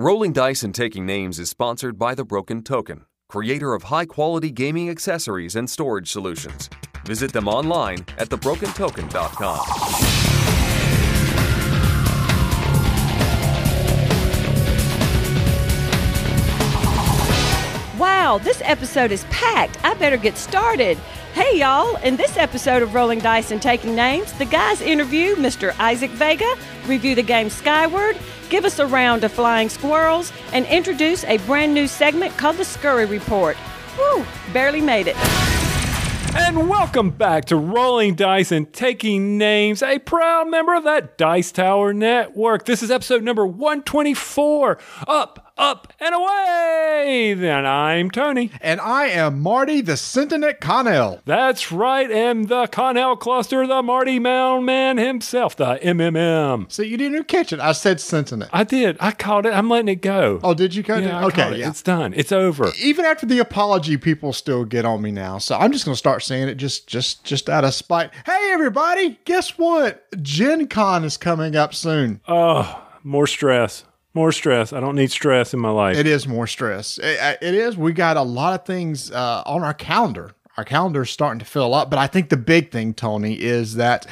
Rolling Dice and Taking Names is sponsored by The Broken Token, creator of high quality gaming accessories and storage solutions. Visit them online at thebrokentoken.com. Wow, this episode is packed. I better get started. Hey, y'all. In this episode of Rolling Dice and Taking Names, the guys interview Mr. Isaac Vega, review the game Skyward, give us a round of flying squirrels, and introduce a brand new segment called the Scurry Report. Whew, barely made it. And welcome back to Rolling Dice and Taking Names, a proud member of that Dice Tower Network. This is episode number 124 Up, Up, and Away. Then I'm Tony. And I am Marty the Sentinel Connell. That's right, and the Connell Cluster, the Marty Mound Man himself, the MMM. So you didn't catch it. I said Sentinel. I did. I caught it. I'm letting it go. oh, did you catch yeah, it? I Okay, it. yeah. It's done. It's over. Even after the apology, people still get on me now. So I'm just going to start saying it just, just, just out of spite. Hey, everybody! Guess what? Gen Con is coming up soon. Oh, more stress. More stress. I don't need stress in my life. It is more stress. It, it is. We got a lot of things uh, on our calendar. Our calendar is starting to fill up, but I think the big thing, Tony, is that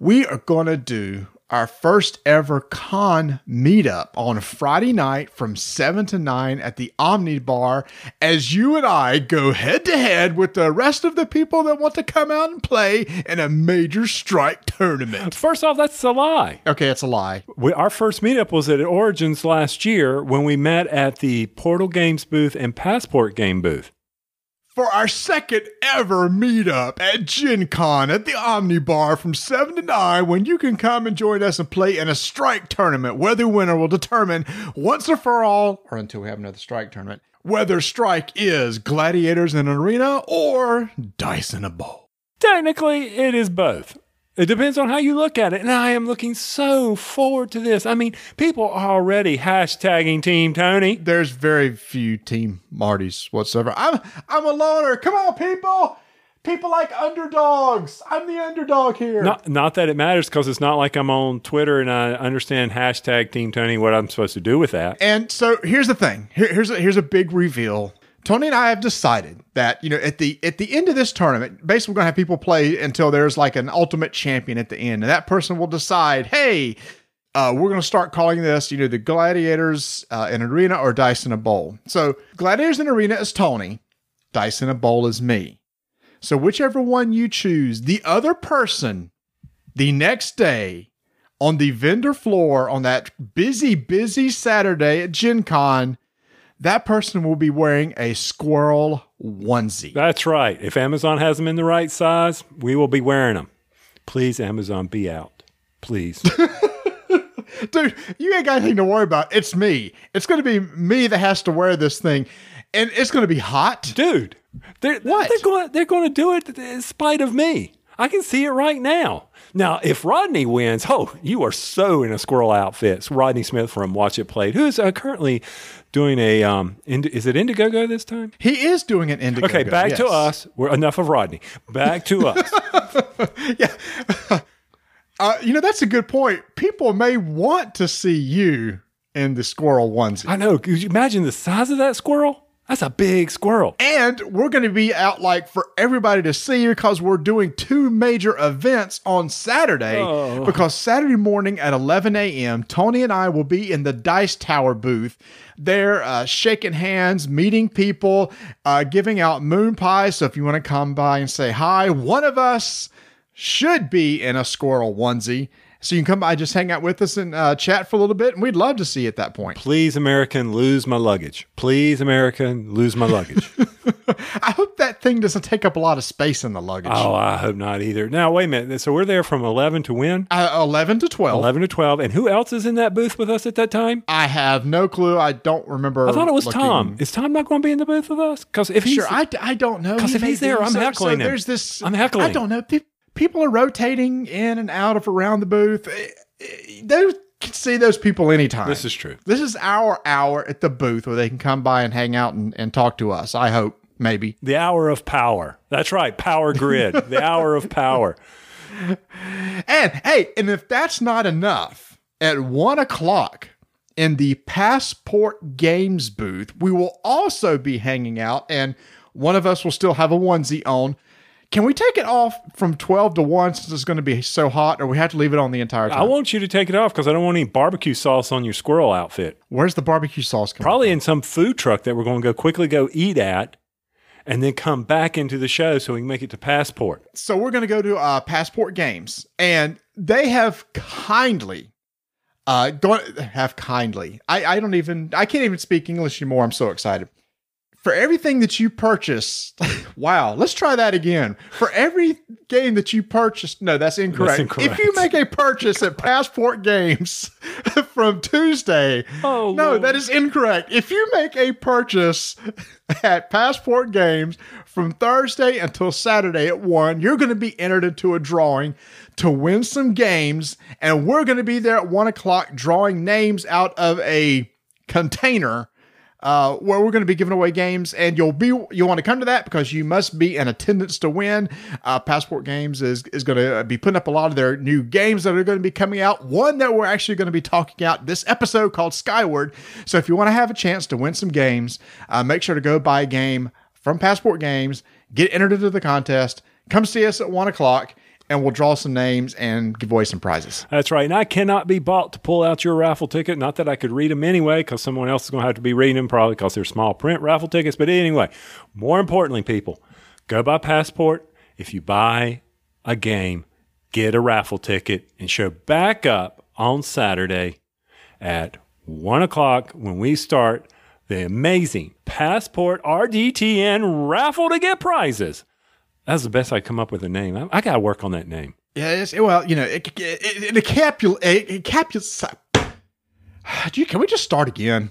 we are going to do our first ever con meetup on Friday night from 7 to 9 at the Omni Bar as you and I go head to head with the rest of the people that want to come out and play in a major strike tournament. First off, that's a lie. Okay, it's a lie. We, our first meetup was at Origins last year when we met at the Portal Games booth and Passport game booth. For our second ever meetup at Gen Con at the Omni Bar from 7 to 9 when you can come and join us and play in a strike tournament where the winner will determine once and for all, or until we have another strike tournament, whether strike is gladiators in an arena or dice in a bowl. Technically, it is both. It depends on how you look at it. And I am looking so forward to this. I mean, people are already hashtagging Team Tony. There's very few Team Martys whatsoever. I'm I'm a loner. Come on, people. People like underdogs. I'm the underdog here. Not, not that it matters because it's not like I'm on Twitter and I understand hashtag Team Tony, what I'm supposed to do with that. And so here's the thing. Here- here's a, here's a big reveal. Tony and I have decided that you know at the at the end of this tournament, basically we're gonna have people play until there's like an ultimate champion at the end, and that person will decide, hey, uh, we're gonna start calling this, you know, the gladiators uh, in arena or dice in a bowl. So gladiators in arena is Tony, dice in a bowl is me. So whichever one you choose, the other person, the next day on the vendor floor on that busy, busy Saturday at Gen Con, that person will be wearing a squirrel onesie. That's right. If Amazon has them in the right size, we will be wearing them. Please, Amazon, be out. Please. Dude, you ain't got anything to worry about. It's me. It's going to be me that has to wear this thing. And it's going to be hot. dude. They're, What? They're going. They're going to do it in spite of me. I can see it right now. Now, if Rodney wins, oh, you are so in a squirrel outfit. It's Rodney Smith from Watch It Played, who is uh, currently doing a. Um, Ind- is it Indiegogo this time? He is doing an Indiegogo. Okay, back to us. We're enough of Rodney. Back to us. Uh, you know, that's a good point. People may want to see you in the squirrel onesie. I know. Could you imagine the size of that squirrel? That's a big squirrel. And we're going to be out like for everybody to see because we're doing two major events on Saturday. Oh. Because Saturday morning at 11 a.m., Tony and I will be in the Dice Tower booth. There, uh, shaking hands, meeting people, uh, giving out moon pies. So if you want to come by and say hi, one of us should be in a squirrel onesie. So you can come by, just hang out with us and uh, chat for a little bit. And we'd love to see you at that point. Please, American, lose my luggage. Please, American, lose my luggage. I hope that thing doesn't take up a lot of space in the luggage. oh, I hope not either. Now, wait a minute. So we're there from 11 to when? Uh, 11 to 12. 11 to 12. And who else is in that booth with us at that time? I have no clue. I don't remember. I thought it was looking. Tom. Is Tom not going to be in the booth with us? Because if he's Sure, I, I don't know. Because if he's there. I'm So- heckling so him. There's this. I'm heckling. I don't know. Pe- People are rotating in and out of around the booth. Eh, eh, They can see those people anytime. This is true. This is our hour at the booth where they can come by and hang out and, and talk to us. I hope. Maybe. The hour of power. That's right. Power grid. the hour of power. And hey, and if that's not enough, at one o'clock, in the Passport Games booth. We will also be hanging out, and one of us will still have a onesie on. Can we take it off from 12 to 1 since it's going to be so hot, or we have to leave it on the entire time? I want you to take it off because I don't want any barbecue sauce on your squirrel outfit. Where's the barbecue sauce coming Probably in some food truck that we're going to go quickly go eat at and then come back into the show so we can make it to Passport. So we're going to go to uh, Passport Games, and they have kindly, uh, going have kindly. I, I don't even I can't even speak English anymore. I'm so excited. For everything that you purchase, wow, let's try that again. For every game that you purchase, no, that's incorrect. incorrect. If you make a purchase at Passport Games from Tuesday, Oh, no, Lord. that is incorrect. If you make a purchase at Passport Games from Thursday until Saturday at 1, you're going to be entered into a drawing to win some games. And we're going to be there at 1 o'clock drawing names out of a container. Uh, where we're going to be giving away games, and you'll be you'll want to come to that because you must be in attendance to win. Uh, Passport Games is is going to be putting up a lot of their new games that are going to be coming out. One that we're actually going to be talking out this episode called Skyward. So if you want to have a chance to win some games, uh, make sure to go buy a game from Passport Games, get entered into the contest, come see us at one o'clock, and we'll draw some names and give away some prizes. That's right. And I cannot be bought to pull out your raffle ticket. Not that I could read them anyway, because someone else is going to have to be reading them, probably because they're small print raffle tickets. But anyway, more importantly, people, go buy Passport. If you buy a game, get a raffle ticket and show back up on Saturday at one o'clock when we start the amazing Passport RDTN raffle to get prizes. That's the best I come up with a name. I, I got to work on that name. Yeah, well, you know, it, it, it, it, encapsul- it, it. Gee, can we just start again?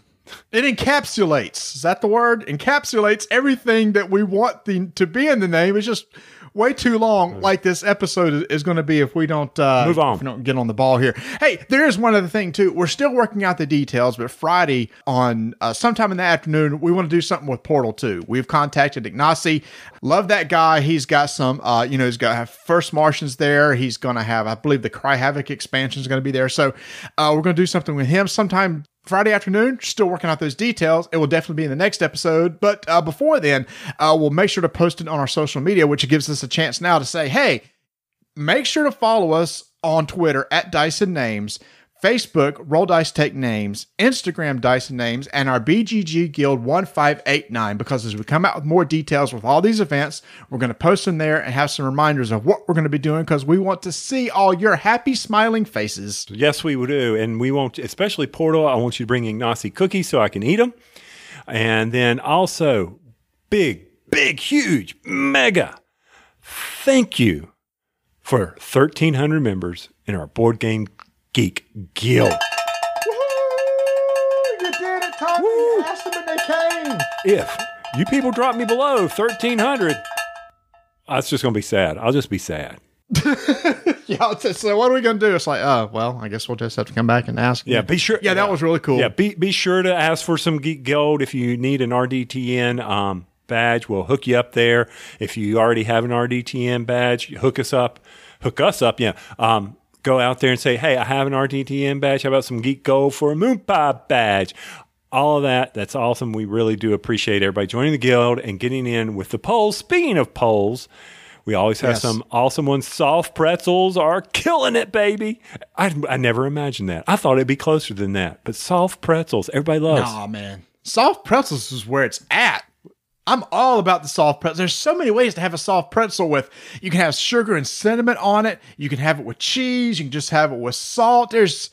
It encapsulates. Is that the word? Encapsulates everything that we want the, to be in the name. It's just way too long, like this episode is, going to be if we don't uh, Move on. if we don't get on the ball here. Hey, there is one other thing too. We're still working out the details, but Friday on uh, sometime in the afternoon, we want to do something with Portal 2. We've contacted Ignacy. Love that guy. He's got some, uh, you know, he's got have First Martians there. He's going to have, I believe, the Cry Havoc expansion is going to be there. So uh, we're going to do something with him sometime Friday afternoon. Still working out those details. It will definitely be in the next episode. But uh, before then, uh, we'll make sure to post it on our social media, which gives us a chance now to say, hey, make sure to follow us on Twitter at Dyson Names, Facebook, Roll Dice Take Names, Instagram, Dice and Names, and our BGG Guild 1589. Because as we come out with more details with all these events, we're going to post them there and have some reminders of what we're going to be doing because we want to see all your happy, smiling faces. Yes, we do. And we won't, especially Portal, I want you to bring Ignacy cookies so I can eat them. And then also, big, big, huge, mega thank you for 1,300 members in our Board Game Geek Guild. Woohoo! You did it, Tommy. You asked them and they came. If you people drop me below 1,300, that's just going to be sad. I'll just be sad. Yeah, so- so what are we going to do? It's like, oh, well, I guess we'll just have to come back and ask. Yeah, be sure. Yeah, that was really cool. Yeah, be be sure to ask for some Geek Gold if you need an RDTN um, badge. We'll hook you up there. If you already have an RDTN badge, hook us up. Hook us up. Yeah. Um, go out there and say, hey, I have an RDTN badge. How about some Geek Gold for a Moon Pie badge? All of that. That's awesome. We really do appreciate everybody joining the guild and getting in with the polls. Speaking of polls. We always have Yes. some awesome ones. Soft pretzels are killing it, baby. I, I never imagined that. I thought it'd be closer than that. But soft pretzels, everybody loves. Oh man, soft pretzels is where it's at. I'm all about the soft pretzel. There's so many ways to have a soft pretzel with. You can have sugar and cinnamon on it. You can have it with cheese. You can just have it with salt. There's,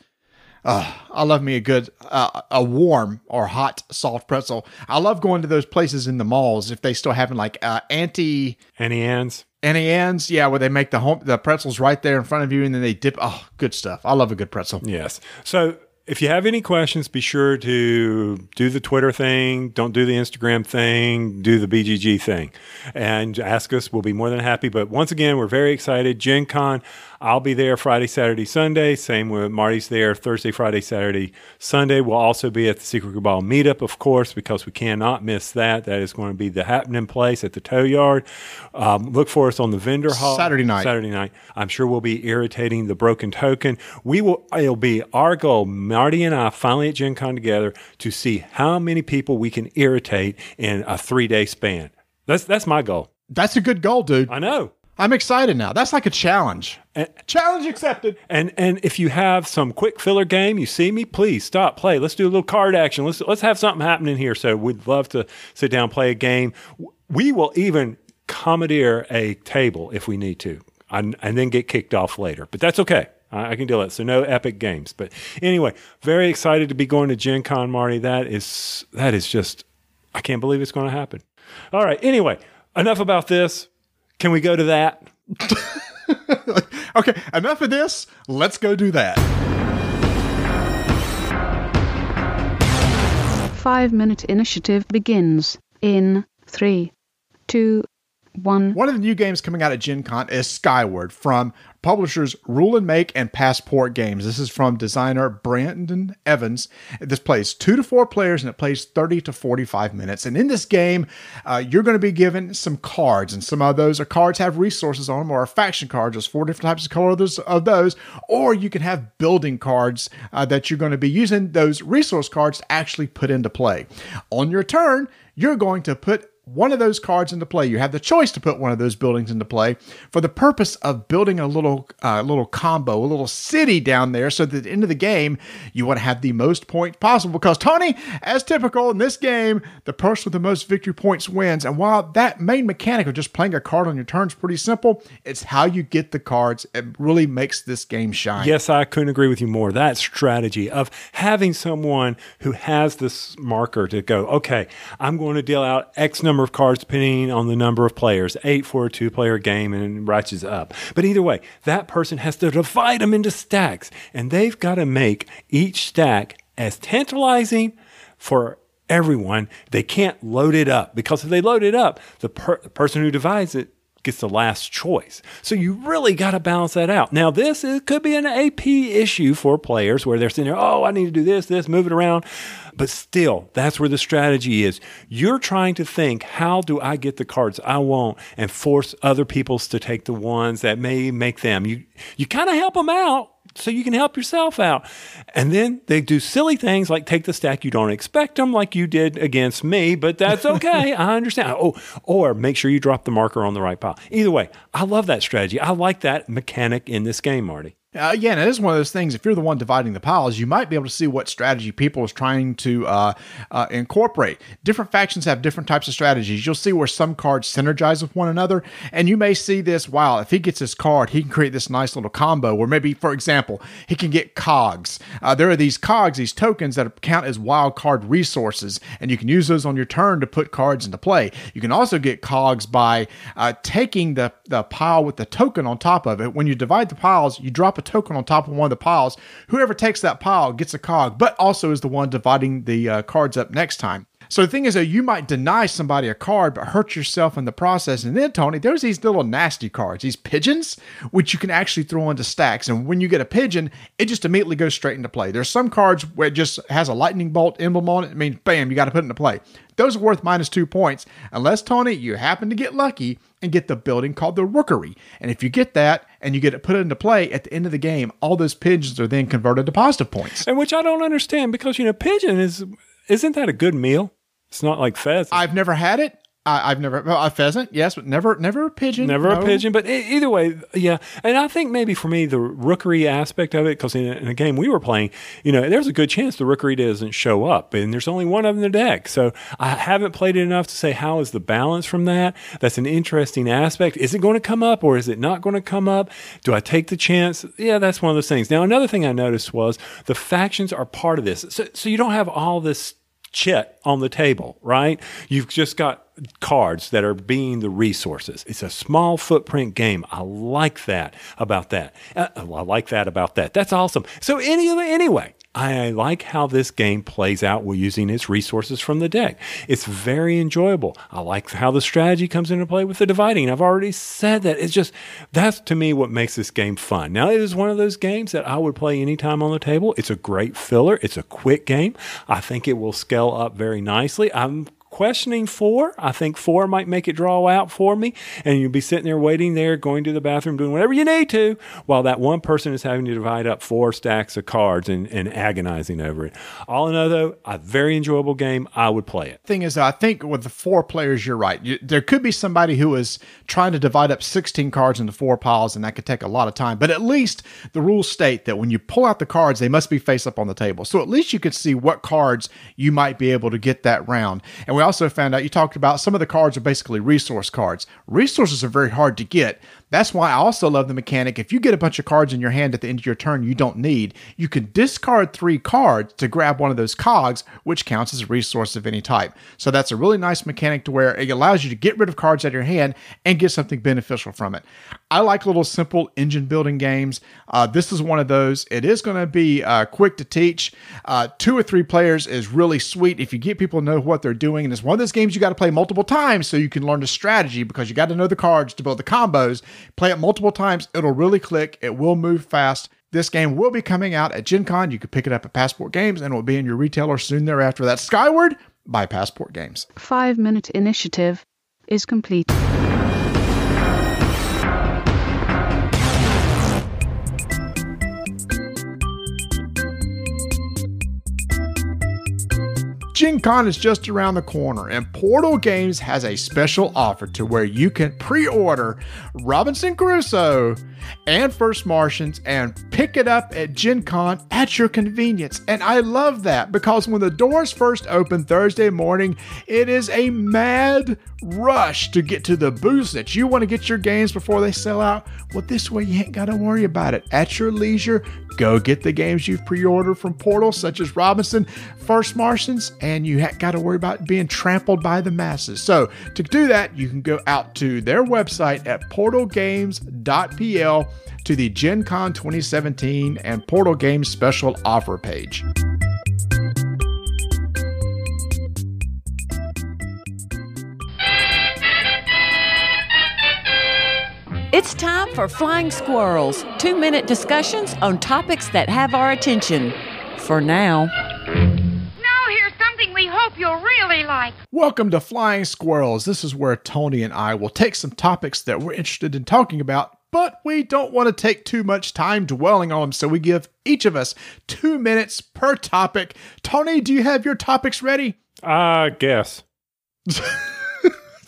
uh, I love me a good, uh, a warm or hot soft pretzel. I love going to those places in the malls if they still having like uh, anti Annie Ann's. Annie Ann's, yeah, where they make the home the pretzels right there in front of you and then they dip. Oh, good stuff. I love a good pretzel. Yes. So if you have any questions, be sure to do the Twitter thing. Don't do the Instagram thing. Do the BGG thing, and ask us. We'll be more than happy. But once again, we're very excited. Gen Con. I'll be there Friday, Saturday, Sunday. Same with Marty's there Thursday, Friday, Saturday, Sunday. We'll also be at the Secret Cabal meetup, of course, because we cannot miss that. That is going to be the happening place at the tow yard. Um, look for us on the vendor hall Saturday night. Saturday night. I'm sure we'll be irritating the broken token. We will. It'll be our goal, Marty and I, finally at Gen Con together, to see how many people we can irritate in a three day span. That's that's my goal. That's a good goal, dude. I know. I'm excited now. That's like a challenge. challenge accepted. And and if you have some quick filler game, you see me, please stop, play. Let's do a little card action. Let's let's have something happening here. So we'd love to sit down, play a game. We will even commandeer a table if we need to, and, and then get kicked off later. But that's okay. I, I can deal with it. So no epic games. But anyway, very excited to be going to Gen Con, Marty. That is that is just I can't believe it's going to happen. All right. Anyway, enough about this. Can we go to that? okay, enough of this. Let's go do that. Five minute initiative begins in three, two, one. One of the new games coming out at Gen Con is Skyward from publishers Rule and Make and Passport Games. This is from designer Brandon Evans. This plays two to four players and it plays 30 to 45 minutes. And in this game, uh, you're going to be given some cards, and some of those are cards have resources on them, or faction cards. There's four different types of colors of those, or you can have building cards uh, that you're going to be using those resource cards to actually put into play. On your turn, you're going to put one of those cards into play. You have the choice to put one of those buildings into play for the purpose of building a little uh, little combo, a little city down there, so that at the end of the game you want to have the most points possible. Because Tony, as typical in this game, the person with the most victory points wins. And while that main mechanic of just playing a card on your turn is pretty simple, it's how you get the cards. It really makes this game shine. Yes, I couldn't agree with you more. That strategy of having someone who has this marker to go, okay, I'm going to deal out X number of cards depending on the number of players, eight for a two player game and ratchets up. But either way, that person has to divide them into stacks and they've got to make each stack as tantalizing for everyone. They can't load it up because if they load it up, the, per- the person who divides it gets the last choice. So you really got to balance that out. Now, this is, could be an AP issue for players where they're sitting there, oh, I need to do this, this, move it around. But still, that's where the strategy is. You're trying to think, how do I get the cards I want and force other people's to take the ones that may make them? You, you kind of help them out so you can help yourself out. And then they do silly things like take the stack you don't expect them, like you did against me, but that's okay. I understand. Oh, or make sure you drop the marker on the right pile. Either way, I love that strategy. I like that mechanic in this game, Marty. Uh, again, it is one of those things. If you're the one dividing the piles, you might be able to see what strategy people is trying to uh, uh, incorporate. Different factions have different types of strategies. You'll see where some cards synergize with one another, and you may see this. Wow, if he gets this card, he can create this nice little combo. Where maybe, for example, he can get cogs. Uh, there are these cogs, these tokens that count as wild card resources, and you can use those on your turn to put cards into play. You can also get cogs by uh, taking the the pile with the token on top of it. When you divide the piles, you drop a token on top of one of the piles. Whoever takes that pile gets a cog, but also is the one dividing the uh, cards up next time. So the thing is that you might deny somebody a card, but hurt yourself in the process. And then, Tony, there's these little nasty cards, these pigeons, which you can actually throw into stacks. And when you get a pigeon, it just immediately goes straight into play. There's some cards where it just has a lightning bolt emblem on it. It means, bam, you got to put it into play. Those are worth minus two points, unless, Tony, you happen to get lucky and get the building called the Rookery. And if you get that and you get it put into play at the end of the game, all those pigeons are then converted to positive points. And which I don't understand because, you know, pigeon is, isn't that a good meal? It's not like pheasant. I've never had it. I, have never a pheasant, yes, but never, never a pigeon. Never no. a pigeon, but either way, yeah. And I think maybe for me the rookery aspect of it, because in, in, a game we were playing, you know, there's a good chance the rookery doesn't show up, and there's only one of them in the deck. So I haven't played it enough to say how is the balance from that. That's an interesting aspect. Is it going to come up or is it not going to come up? Do I take the chance? Yeah, that's one of those things. Now another thing I noticed was the factions are part of this, so so you don't have all this chit on the table, right? You've just got cards that are being the resources. It's a small footprint game. I like that about that. Uh, I like that about that. That's awesome. So any, anyway, I like how this game plays out with using its resources from the deck. It's very enjoyable. I like how the strategy comes into play with the dividing. I've already said that. It's just, that's to me what makes this game fun. Now, it is one of those games that I would play anytime on the table. It's a great filler, it's a quick game. I think it will scale up very nicely. I'm questioning four. I think four might make it draw out for me. And you'll be sitting there waiting there, going to the bathroom, doing whatever you need to, while that one person is having to divide up four stacks of cards and, and agonizing over it. All in all, though, a very enjoyable game. I would play it. Thing is, I think with the four players, you're right. You, there could be somebody who is trying to divide up 16 cards into four piles, and that could take a lot of time. But at least the rules state that when you pull out the cards, they must be face up on the table. So at least you could see what cards you might be able to get that round. And we also found out you talked about some of the cards are basically resource cards. Resources are very hard to get. That's why I also love the mechanic. If you get a bunch of cards in your hand at the end of your turn you don't need, you can discard three cards to grab one of those cogs, which counts as a resource of any type. So that's a really nice mechanic to where it allows you to get rid of cards out of your hand and get something beneficial from it. I like little simple engine building games. Uh, this is one of those. It is going to be uh, quick to teach. Uh, two or three players is really sweet if you get people to know what they're doing. And it's one of those games you got to play multiple times so you can learn the strategy because you got to know the cards to build the combos. Play it multiple times, it'll really click. It will move fast. This game will be coming out at Gen Con. You can pick it up at Passport Games and it will be in your retailer soon thereafter. That's Skyward by Passport Games. Five minute initiative is complete. Gen Con is just around the corner, and Portal Games has a special offer to where you can pre order Robinson Crusoe and First Martians and pick it up at Gen Con at your convenience. And I love that because when the doors first open Thursday morning, it is a mad rush to get to the booths that you want to get your games before they sell out. Well, this way you ain't got to worry about it. At your leisure, go get the games you've pre ordered from Portal, such as Robinson, First Martians, and you ha- got to worry about being trampled by the masses. So, to do that, you can go out to their website at portalgames.pl to the Gen Con 2017 and Portal Games special offer page. It's time for Flying Squirrels, two minute discussions on topics that have our attention. For. Now you'll really like. Welcome to Flying Squirrels. This is where Tony and I will take some topics that we're interested in talking about, but we don't want to take too much time dwelling on them, so we give each of us two minutes per topic. Tony, do you have your topics ready? I guess.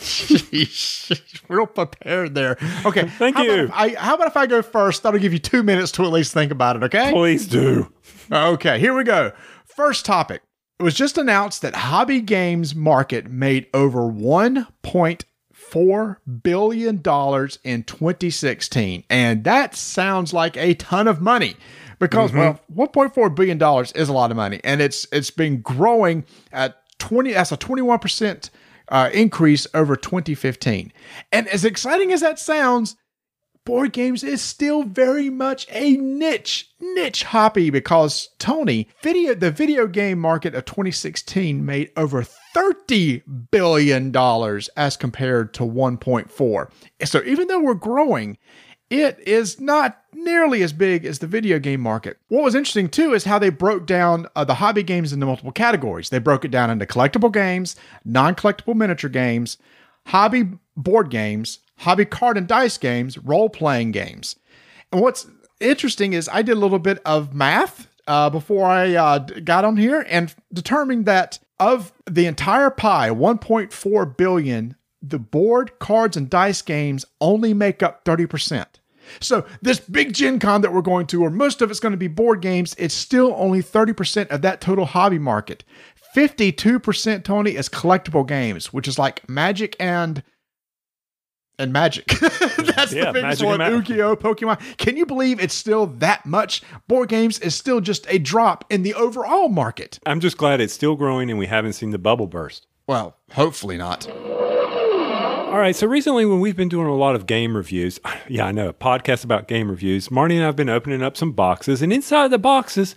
Sheesh, real prepared there. Okay, Thank how you. About I, how about if I go first? That'll give you two minutes to at least think about it. Okay. Please do. Okay, here we go. First topic. It was just announced that hobby games market made over 1.4 billion dollars in 2016, and that sounds like a ton of money. Because well, 1.4 billion dollars is a lot of money, and it's it's been growing at 20. That's a 21 percent uh, increase over 2015. And as exciting as that sounds, board games is still very much a niche niche hobby because Tony video the video game market of 2016 made over 30 billion dollars as compared to 1.4 so even though we're growing it is not nearly as big as the video game market. What was interesting too is how they broke down uh, the hobby games into multiple categories. They broke it down into collectible games, non collectible miniature games, hobby board games, hobby card and dice games, role playing games. And what's interesting is I did a little bit of math uh, before I uh, got on here and determined that of the entire pie, 1.4 billion, the board, cards, and dice games only make up 30%. So this big Gen Con that we're going to, or most of it's going to be board games, it's still only 30% of that total hobby market. 52% Tony is collectible games, which is like Magic and and Magic. That's Yeah, the biggest Magic one. Yu-Gi-Oh, Pokemon. Can you believe it's still that much? Board games is still just a drop in the overall market. I'm just glad it's still growing and we haven't seen the bubble burst. Well, hopefully not. All right. So recently, when we've been doing a lot of game reviews, yeah, I know, a podcast about game reviews, Marty and I have been opening up some boxes, and inside the boxes,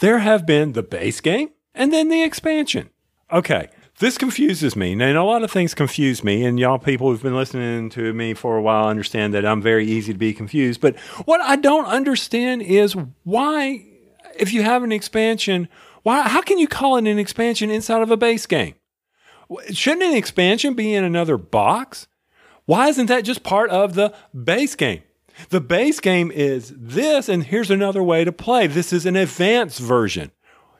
there have been the base game and then the expansion. Okay, this confuses me. And a lot of things confuse me. And y'all people who've been listening to me for a while understand that I'm very easy to be confused. But what I don't understand is why, if you have an expansion, why, how can you call it an expansion inside of a base game? Shouldn't an expansion be in another box? Why isn't that just part of the base game? The base game is this, and here's another way to play. This is an advanced version.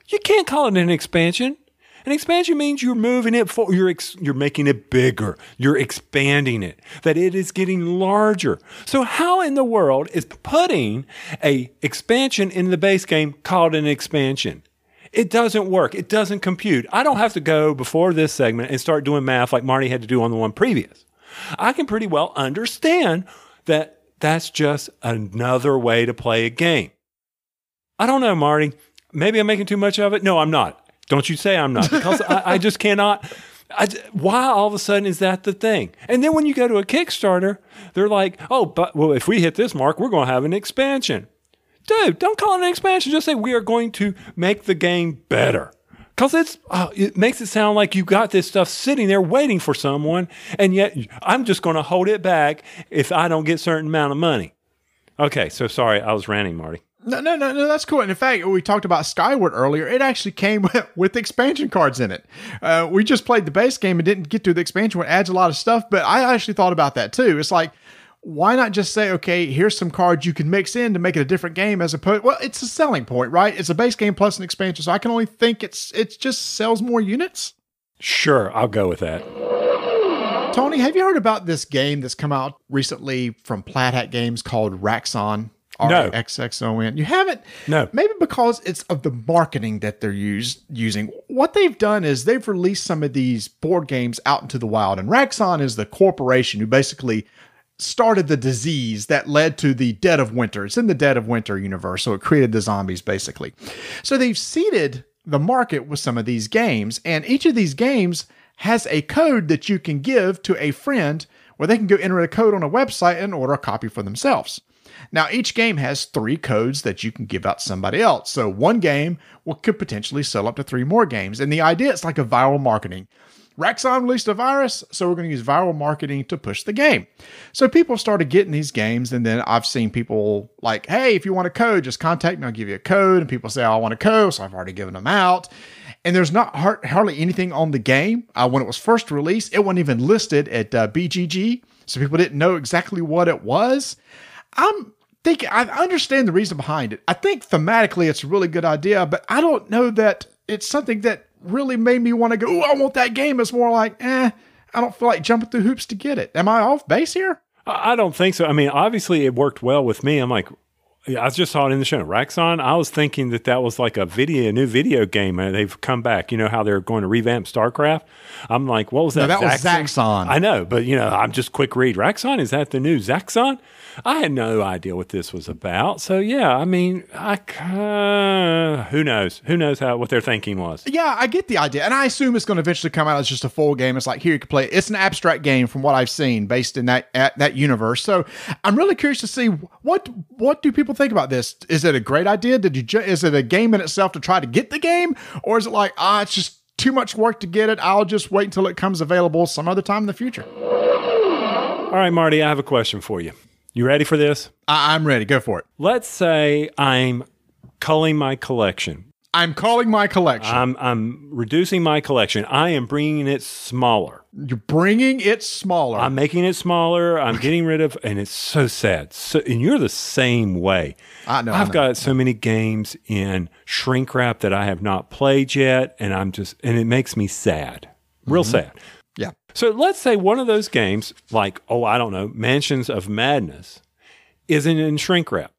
You can't call it an expansion. An expansion means you're moving it you're ex, you're making it bigger. You're expanding it. That it is getting larger. So how in the world is putting a expansion in the base game called an expansion? It doesn't work. It doesn't compute. I don't have to go before this segment and start doing math like Marty had to do on the one previous. I can pretty well understand that that's just another way to play a game. I don't know, Marty. Maybe I'm making too much of it. No, I'm not. Don't you say I'm not, because I, I, just cannot. I, why all of a sudden is that the thing? And then when you go to a Kickstarter, they're like, oh, but well, if we hit this mark, we're going to have an expansion. Dude, don't call it an expansion. Just say we are going to make the game better. Because it's uh, it makes it sound like you got this stuff sitting there waiting for someone, and yet I'm just going to hold it back if I don't get certain amount of money. Okay, so sorry, I was ranting, Marty. No, no, no, no, that's cool. And in fact, we talked about Skyward earlier. It actually came with, expansion cards in it. Uh, we just played the base game and didn't get to the expansion, which adds a lot of stuff. But I actually thought about that too. It's like, why not just say, okay, here's some cards you can mix in to make it a different game as opposed? Well, it's a selling point, right? It's a base game plus an expansion, so I can only think it's it just sells more units. Sure, I'll go with that. Tony, have you heard about this game that's come out recently from Plaid Hat Games called Raxxon? No. R-A-X-X-O-N. You haven't? No. Maybe because it's of the marketing that they're use, using. What they've done is they've released some of these board games out into the wild. And Raxxon is the corporation who basically started the disease that led to the Dead of Winter. It's in the Dead of Winter universe. So it created the zombies, basically. So they've seeded the market with some of these games. And each of these games has a code that you can give to a friend where they can go enter a code on a website and order a copy for themselves. Now, each game has three codes that you can give out to somebody else. So one game could potentially sell up to three more games. And the idea is like a viral marketing. Raxxon released a virus, so we're going to use viral marketing to push the game. So people started getting these games, and then I've seen people like, hey, if you want a code, just contact me, I'll give you a code. And people say, oh, I want a code, so I've already given them out. And there's not hardly anything on the game. Uh, when it was first released, it wasn't even listed at uh, BGG, so people didn't know exactly what it was. I'm thinking, I understand the reason behind it. I think thematically it's a really good idea, but I don't know that it's something that really made me want to go, oh, I want that game. It's more like, eh, I don't feel like jumping through hoops to get it. Am I off base here? I don't think so. I mean, obviously it worked well with me. I'm like, I just saw it in the show. Raxxon. I was thinking that that was like a video, a new video game, and they've come back. You know how they're going to revamp StarCraft. I'm like, what was that? No, that was Zaxxon. I know, but you know, I'm just quick read. Raxxon is that the new Zaxxon? I had no idea what this was about. So yeah, I mean, I uh, who knows? Who knows how what their thinking was? Yeah, I get the idea, and I assume it's going to eventually come out as just a full game. It's like here you can play. It. It's an abstract game from what I've seen, based in that that universe. So I'm really curious to see what what do people think about this. Is it a great idea? Did you? Ju- is it a game in itself to try to get the game, or is it like ah, it's just too much work to get it? I'll just wait until it comes available some other time in the future. All right, Marty, I have a question for you. You ready for this? I- I'm ready. Go for it. Let's say I'm culling my collection. I'm calling my collection. I'm I'm reducing my collection. I am bringing it smaller. You're bringing it smaller. I'm making it smaller. I'm getting rid of, and it's so sad. So, and you're the same way. I know. I've I know. got so many games in shrink wrap that I have not played yet, and I'm just, and it makes me sad, real mm-hmm. sad. So let's say one of those games, like oh, I don't know, Mansions of Madness, isn't in shrink wrap.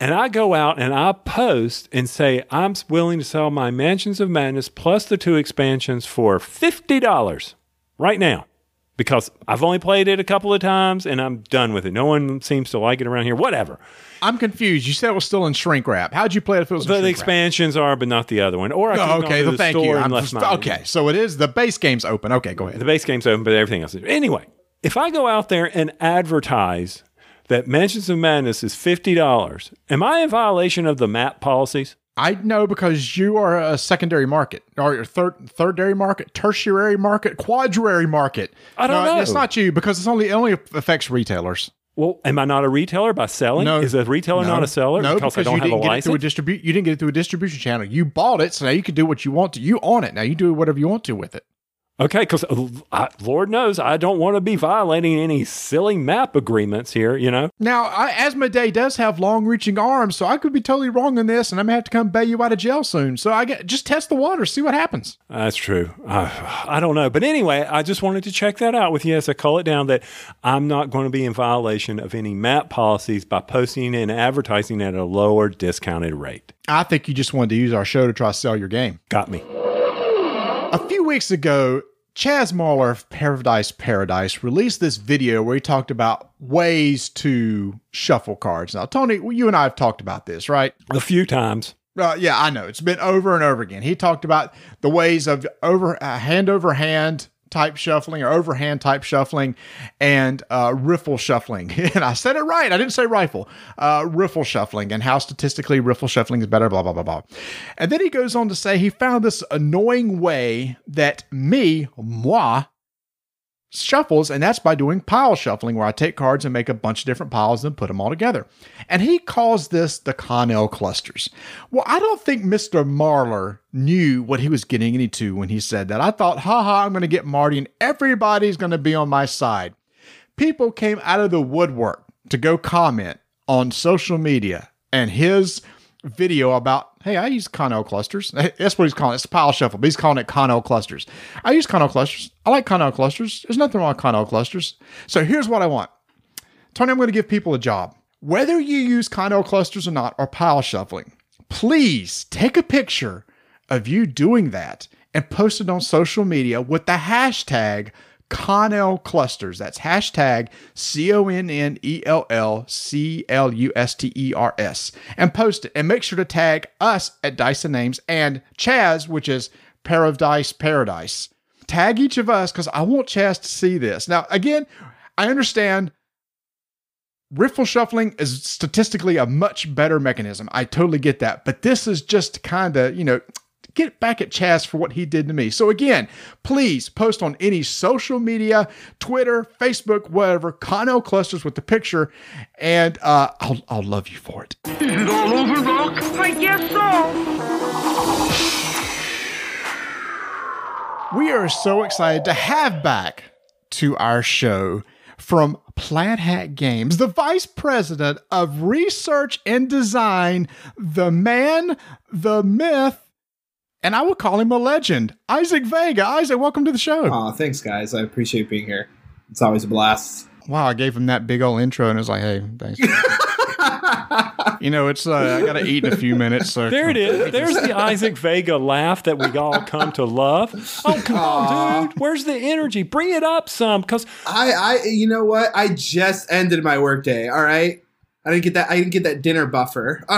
And I go out and I post and say, I'm willing to sell my Mansions of Madness plus the two expansions for $50 right now because I've only played it a couple of times and I'm done with it. No one seems to like it around here. Whatever. I'm confused. You said it was still in shrink wrap. How'd you play it if it was in The, the shrink wrap? expansions are, but not the other one. Or I could Oh, okay. to Well, the thank you. I'm left just- mine. okay. So it is the base game's open. Okay, go ahead. The base game's open, but everything else is. Anyway, if I go out there and advertise that Mansions of Madness is $50, am I in violation of the MAP policies? I know because you are a secondary market, or your third, thirdary market, tertiary market, quadrary market. I don't No, know. It's not you because it's only it only affects retailers. Well, am I not a retailer by selling? No, Is a retailer no, not a seller No, because, I don't you have didn't get it through a license? distribute. You didn't get it through a distribution channel. You bought it, so now you can do what you want to. You own it now. You do whatever you want to with it. Okay, because Lord knows I don't want to be violating any silly map agreements here. You know, Now, I, Asmodee does have long-reaching arms, so I could be totally wrong on this, and I'm gonna have to come bail you out of jail soon. So I get just test the water, see what happens. that's true. Uh, I don't know, but anyway, I just wanted to check that out with you as I call it down. That I'm not going to be in violation of any map policies by posting and advertising at a lower discounted rate. I think you just wanted to use our show to try to sell your game. Got me. A few weeks ago, Chaz Marler of Pair of Dice Paradise released this video where he talked about ways to shuffle cards. Now, Tony, you and I have talked about this, right? A few times. Uh, yeah, I know. It's been over and over again. He talked about the ways of over uh, hand over hand type shuffling or overhand type shuffling and uh, riffle shuffling. and I said it right. I didn't say rifle. Uh, riffle shuffling and how statistically riffle shuffling is better, blah, blah, blah, blah. And then he goes on to say he found this annoying way that me, moi, shuffles, and that's by doing pile shuffling, where I take cards and make a bunch of different piles and put them all together. And he calls this the Connell clusters. Well, I don't think Mr. Marler knew what he was getting into when he said that. I thought, haha, I'm going to get Marty and everybody's going to be on my side. People came out of the woodwork to go comment on social media and his video about, hey, I use Connell clusters. That's what he's calling it. It's pile shuffle, but he's calling it Connell clusters. I use Connell clusters. I like Connell clusters. There's nothing wrong with Connell clusters. So here's what I want. Tony, I'm going to give people a job. Whether you use Connell clusters or not, or pile shuffling, please take a picture of you doing that and post it on social media with the hashtag Connell clusters. That's hashtag C O N N E L L C L U S T E R S. And post it and make sure to tag us at Dyson Names and Chaz, which is Pair of Dice Paradise. Tag each of us because I want Chaz to see this. Now, again, I understand riffle shuffling is statistically a much better mechanism. I totally get that. But this is just kind of, you know, get back at Chaz for what he did to me. So again, please post on any social media, Twitter, Facebook, whatever, Connell clusters with the picture, and uh, I'll I'll love you for it. Is it all over, Doc? I guess so. We are so excited to have back to our show from Plaid Hat Games, the vice president of research and design, the man, the myth, and I would call him a legend, Isaac Vega. Isaac, welcome to the show. Aw, thanks, guys. I appreciate being here. It's always a blast. Wow, I gave him that big old intro and it was like, hey, thanks. you know, it's uh, I gotta eat in a few minutes. So There it is. There's the Isaac Vega laugh that we all come to love. Oh, come on, dude. Where's the energy? Bring it up some because I, I, you know what? I just ended my workday. All right. I didn't get that. I didn't get that dinner buffer.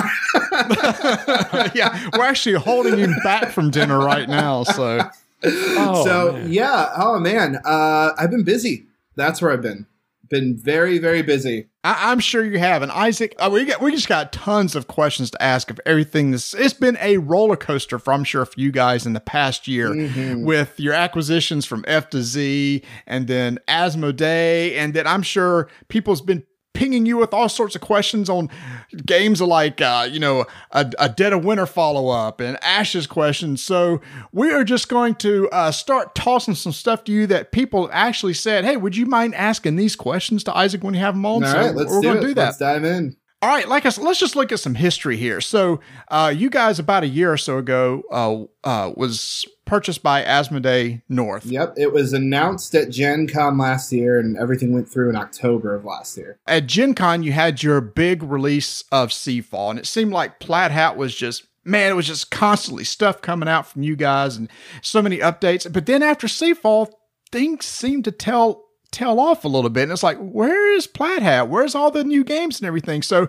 Yeah, we're actually holding him back from dinner right now. So oh, so man. yeah. Oh man. Uh, I've been busy. That's where I've been. Been very, very busy. I, I'm sure you have. And Isaac, uh, we got we just got tons of questions to ask of everything. This it's been a roller coaster for I'm sure for you guys in the past year with your acquisitions from F2Z and then Asmodee, and then I'm sure people's been pinging you with all sorts of questions on games like uh, you know a, a dead of winter follow up and ashes questions so we are just going to uh, start tossing some stuff to you that people actually said hey would you mind asking these questions to isaac when you have them on All so right. Let's we're do going it. to do that Let's dive in. All right, like I said, let's just look at some history here. So, uh, you guys about a year or so ago uh, uh, was purchased by Asmodee North. Yep. It was announced at Gen Con last year, and everything went through in October of last year. At Gen Con, you had your big release of Seafall, and it seemed like Plaid Hat was just man, it was just constantly stuff coming out from you guys and so many updates. But then after Seafall, things seemed to tell tail off a little bit. And it's like, where is Plaid Hat? Where's all the new games and everything? So,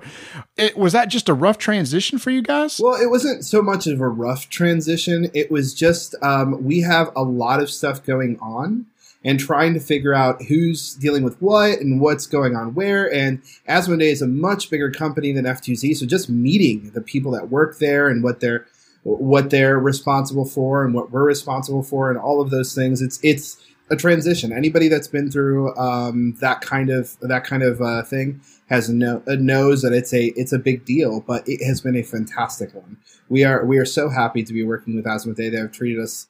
it was that just a rough transition for you guys? Well, it wasn't so much of a rough transition. It was just um, we have a lot of stuff going on, and trying to figure out who's dealing with what and what's going on where. And Asmodee is a much bigger company than F2Z, so just meeting the people that work there and what they're what they're responsible for and what we're responsible for and all of those things. It's it's a transition. Anybody that's been through um, that kind of that kind of uh, thing has no uh, knows that it's a it's a big deal, but it has been a fantastic one. We are we are so happy to be working with Asmodee. They have treated us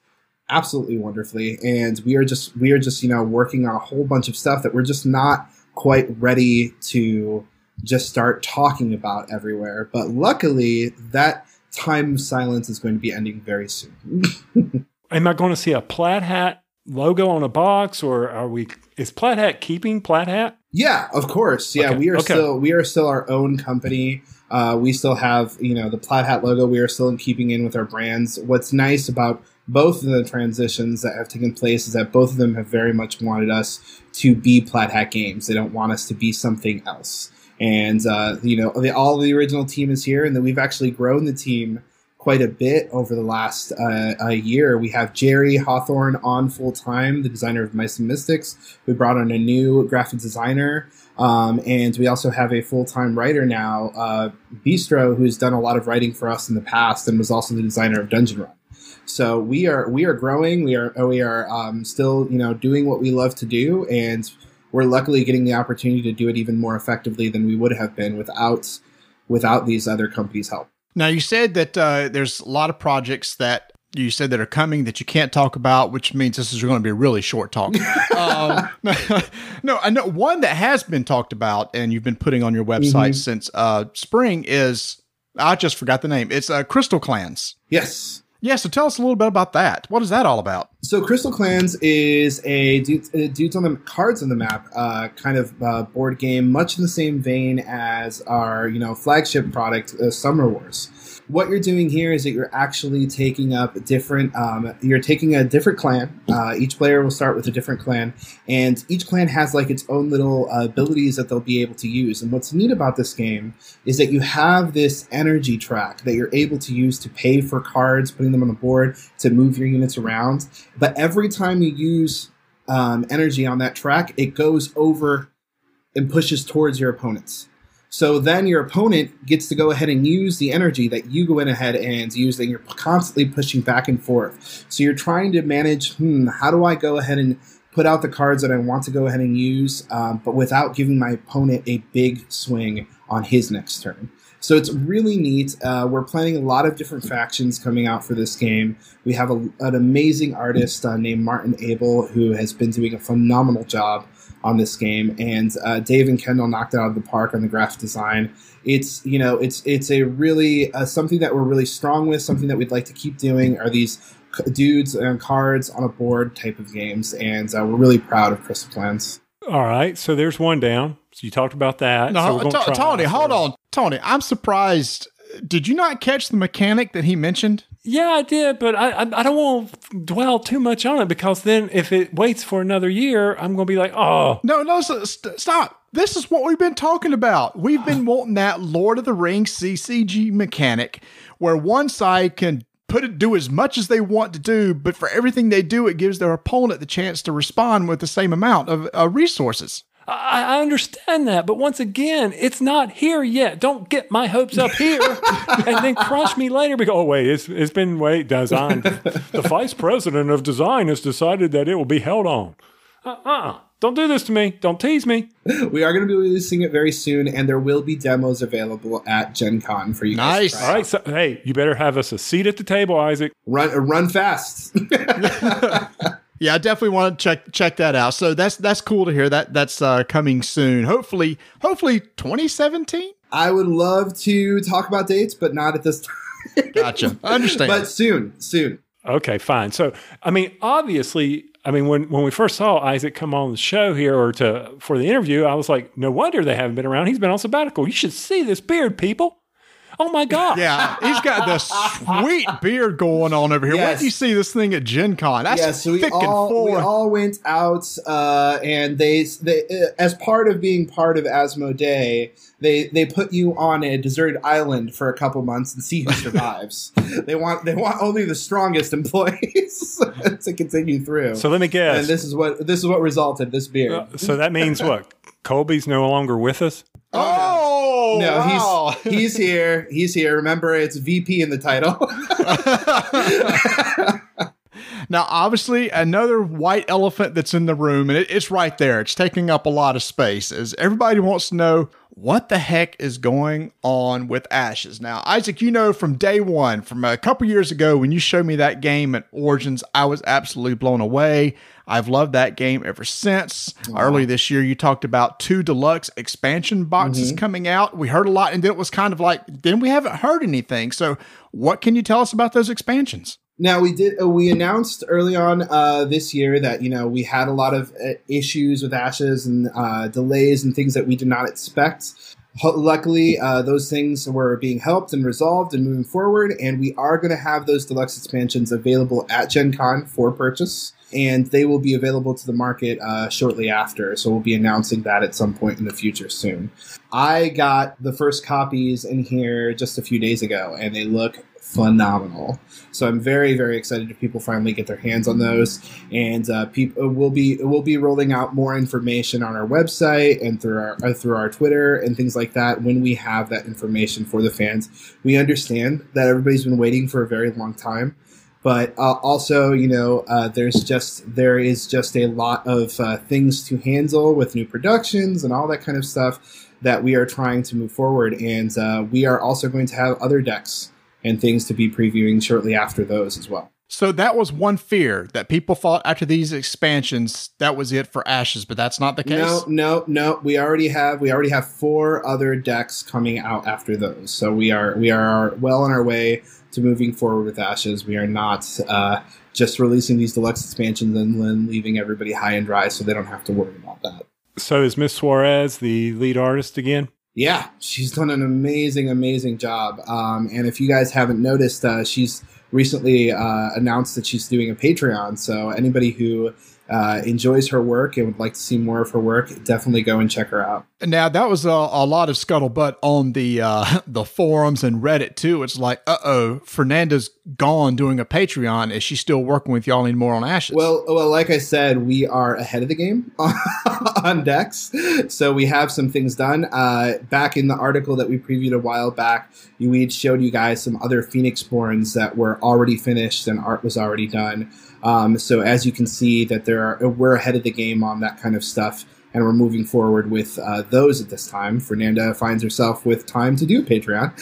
absolutely wonderfully, and we are just we are just you know working on a whole bunch of stuff that we're just not quite ready to just start talking about everywhere. But luckily, that time silence is going to be ending very soon. Am I going to see a plaid hat logo on a box, or are we? Is plaid hat keeping plaid hat? Yeah, of course. Yeah, Okay, we are okay. still we are still our own company. Uh, we still have you know the plaid hat logo. We are still in keeping in with our brands. What's nice about both of the transitions that have taken place is that both of them have very much wanted us to be plaid hat games. They don't want us to be something else. And uh, you know, the, all the original team is here, and then we've actually grown the team quite a bit over the last uh, year. We have Jerry Hawthorne on full time, the designer of Mice and Mystics. We brought on a new graphic designer, um, and we also have a full time writer now, uh, Bistro, who's done a lot of writing for us in the past and was also the designer of Dungeon Run. So we are we are growing. We are we are um, still you know doing what we love to do, and we're luckily getting the opportunity to do it even more effectively than we would have been without without these other companies' help. Now you said that uh, there's a lot of projects that you said that are coming that you can't talk about, which means this is going to be a really short talk. um, no, I know one that has been talked about and you've been putting on your website since uh, spring is I just forgot the name. It's uh, Crystal Clans. Yes. Yeah, so tell us a little bit about that. What is that all about? So Crystal Clans is a dudes, on the cards on the map uh, kind of uh, board game, much in the same vein as our you know flagship product, uh, Summoner Wars. What you're doing here is that you're actually taking up different. Um, you're taking a different clan. Uh, each player will start with a different clan, and each clan has like its own little uh, abilities that they'll be able to use. And what's neat about this game is that you have this energy track that you're able to use to pay for cards, putting them on the board to move your units around. But every time you use um, energy on that track, it goes over and pushes towards your opponents. So then your opponent gets to go ahead and use the energy that you go in ahead and use, and you're constantly pushing back and forth. So you're trying to manage, hmm, how do I go ahead and put out the cards that I want to go ahead and use, um, but without giving my opponent a big swing on his next turn. So it's really neat. Uh, we're planning a lot of different factions coming out for this game. We have a, an amazing artist uh, named Martin Abel who has been doing a phenomenal job on this game, and uh, Dave and Kendall knocked it out of the park on the graphic design. It's you know it's it's a really uh, something that we're really strong with, something that we'd like to keep doing. Are these dudes and cards on a board type of games, and uh, we're really proud of Crystal Clans. All right, so there's one down. So you talked about that. so No, we're gonna try Tony, hold on. Tony, I'm surprised. Did you not catch the mechanic that he mentioned? Yeah, I did, but I, I I don't want to dwell too much on it because then if it waits for another year, I'm going to be like, oh, No, no, st- st- stop. This is what we've been talking about. We've been wanting that Lord of the Rings CCG mechanic where one side can put it do as much as they want to do, but for everything they do, it gives their opponent the chance to respond with the same amount of uh, resources. I, I understand that, but once again, it's not here yet. Don't get my hopes up here and then crush me later because, oh, wait, it's, it's been, wait, designed. the vice president of design has decided that it will be held on. Uh uh Don't do this to me. Don't tease me. We are going to be releasing it very soon, and there will be demos available at Gen Con for you guys. Nice. All right. So, hey, you better have us a seat at the table, Isaac. Run, uh, run fast. Yeah, I definitely want to check check that out. So that's that's cool to hear. That that's uh, coming soon. Hopefully, hopefully 2017. I would love to talk about dates, but not at this time. Gotcha. I understand. but soon, soon. Okay, fine. So, I mean, obviously, I mean, when, when we first saw Isaac come on the show here or to for the interview, I was like, no wonder they haven't been around. He's been on sabbatical. You should see this beard, people. Oh my god. yeah, he's got this sweet beard going on over here. When Yes. did you see this thing at Gen Con? That's yeah, so we thick and all, we all went out, uh, and they, they uh, as part of being part of Asmodee, they they put you on a deserted island for a couple months and see who survives. they want they want only the strongest employees to continue through. So let me guess. and this is what this is what resulted this beer. Uh, so that means what? Colby's no longer with us. Oh, oh no, wow. he's he's here. He's here. Remember, it's VP in the title. Now, obviously, another white elephant that's in the room, and it, it's right there. It's taking up a lot of space. Is everybody wants to know what the heck is going on with Ashes? Now, Isaac, you know from day one, from a couple years ago when you showed me that game at Origins, I was absolutely blown away. I've loved that game ever since. Early this year, you talked about two deluxe expansion boxes coming out. We heard a lot, and then it was kind of like, then we haven't heard anything. So, what can you tell us about those expansions? Now we did. Uh, we announced early on uh, this year that you know we had a lot of uh, issues with ashes and uh, delays and things that we did not expect. Luckily, uh, those things were being helped and resolved and moving forward, and we are going to have those deluxe expansions available at Gen Con for purchase, and they will be available to the market uh, shortly after. So we'll be announcing that at some point in the future soon. I got the first copies in here just a few days ago, and they look phenomenal. So I'm very, very excited if people finally get their hands on those, and uh, people will be we'll be rolling out more information on our website and through our uh, through our Twitter and things like that when we have that information for the fans. We understand that everybody's been waiting for a very long time. But uh, also, you know, uh, there's just there is just a lot of uh, things to handle with new productions and all that kind of stuff that we are trying to move forward. And uh, we are also going to have other decks and things to be previewing shortly after those as well. So that was one fear that people thought after these expansions that was it for Ashes, but that's not the case. No, no, no. We already have we already have four other decks coming out after those. So we are we are well on our way to moving forward with Ashes. We are not uh, just releasing these deluxe expansions and then leaving everybody high and dry, so they don't have to worry about that. So is Miss Suarez the lead artist again? Yeah, she's done an amazing, amazing job. Um, and if you guys haven't noticed, uh, she's recently uh, announced that she's doing a Patreon. So anybody who uh, enjoys her work and would like to see more of her work, definitely go and check her out. Now that was a, a lot of scuttlebutt on the uh, the forums and Reddit too. It's like, uh oh, Fernanda's gone doing a Patreon. Is she still working with y'all anymore on Ashes? Well, well, like I said, we are ahead of the game on decks, so we have some things done. Uh, back in the article that we previewed a while back, we had showed you guys some other Phoenix Borns that were already finished and art was already done. Um, so as you can see, that there are we're ahead of the game on that kind of stuff, and we're moving forward with uh, those at this time. Fernanda finds herself with time to do Patreon,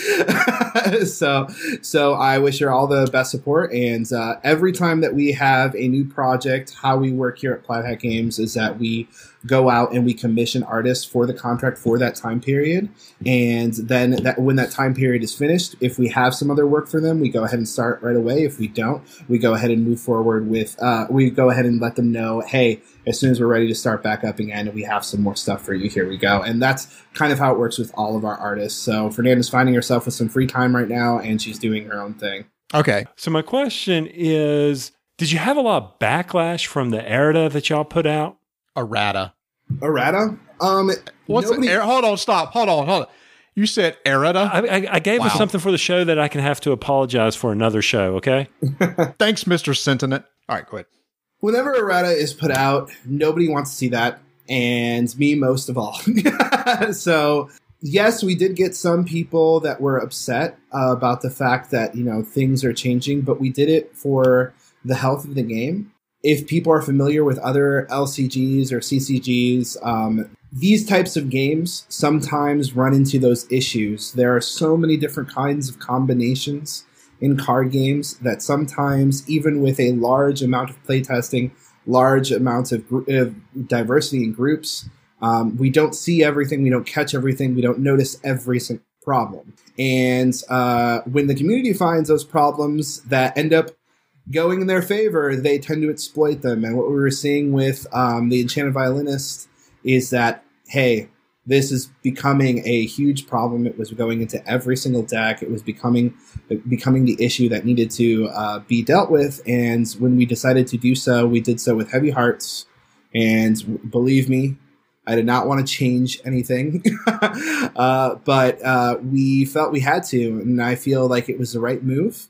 so so I wish her all the best support. And uh, every time that we have a new project, how we work here at Plaid Hat Games is that we go out and we commission artists for the contract for that time period. And then that when that time period is finished if we have some other work for them we go ahead and start right away. If we don't we go ahead and move forward with uh, we go ahead and let them know hey as soon as we're ready to start back up again and we have some more stuff for you. Here we go. And that's kind of how it works with all of our artists. So fernanda's finding herself with some free time right now and she's doing her own thing. Okay. So my question is, did you have a lot of backlash from the errata that y'all put out? Errata. errata um What's nobody- er- Hold on, stop. Hold on, hold on. You said errata. I, I, I gave us something for the show that I can have to apologize for another show. Okay. Thanks, Mister Sentiment. All right, go ahead. whenever errata is put out, nobody wants to see that, and me most of all. so yes, we did get some people that were upset uh, about the fact that you know things are changing, but we did it for the health of the game. If people are familiar with other LCGs or CCGs, um, these types of games sometimes run into those issues. There are so many different kinds of combinations in card games that sometimes, even with a large amount of playtesting, large amounts of, gr- of diversity in groups, um, we don't see everything, we don't catch everything, we don't notice every single problem. And uh, when the community finds those problems that end up going in their favor, they tend to exploit them. And what we were seeing with um, the Enchanted Violinist is that, hey, this is becoming a huge problem. It was going into every single deck. It was becoming becoming the issue that needed to uh, be dealt with. And when we decided to do so, we did so with heavy hearts. And believe me, I did not want to change anything, uh, but uh, we felt we had to, and I feel like it was the right move.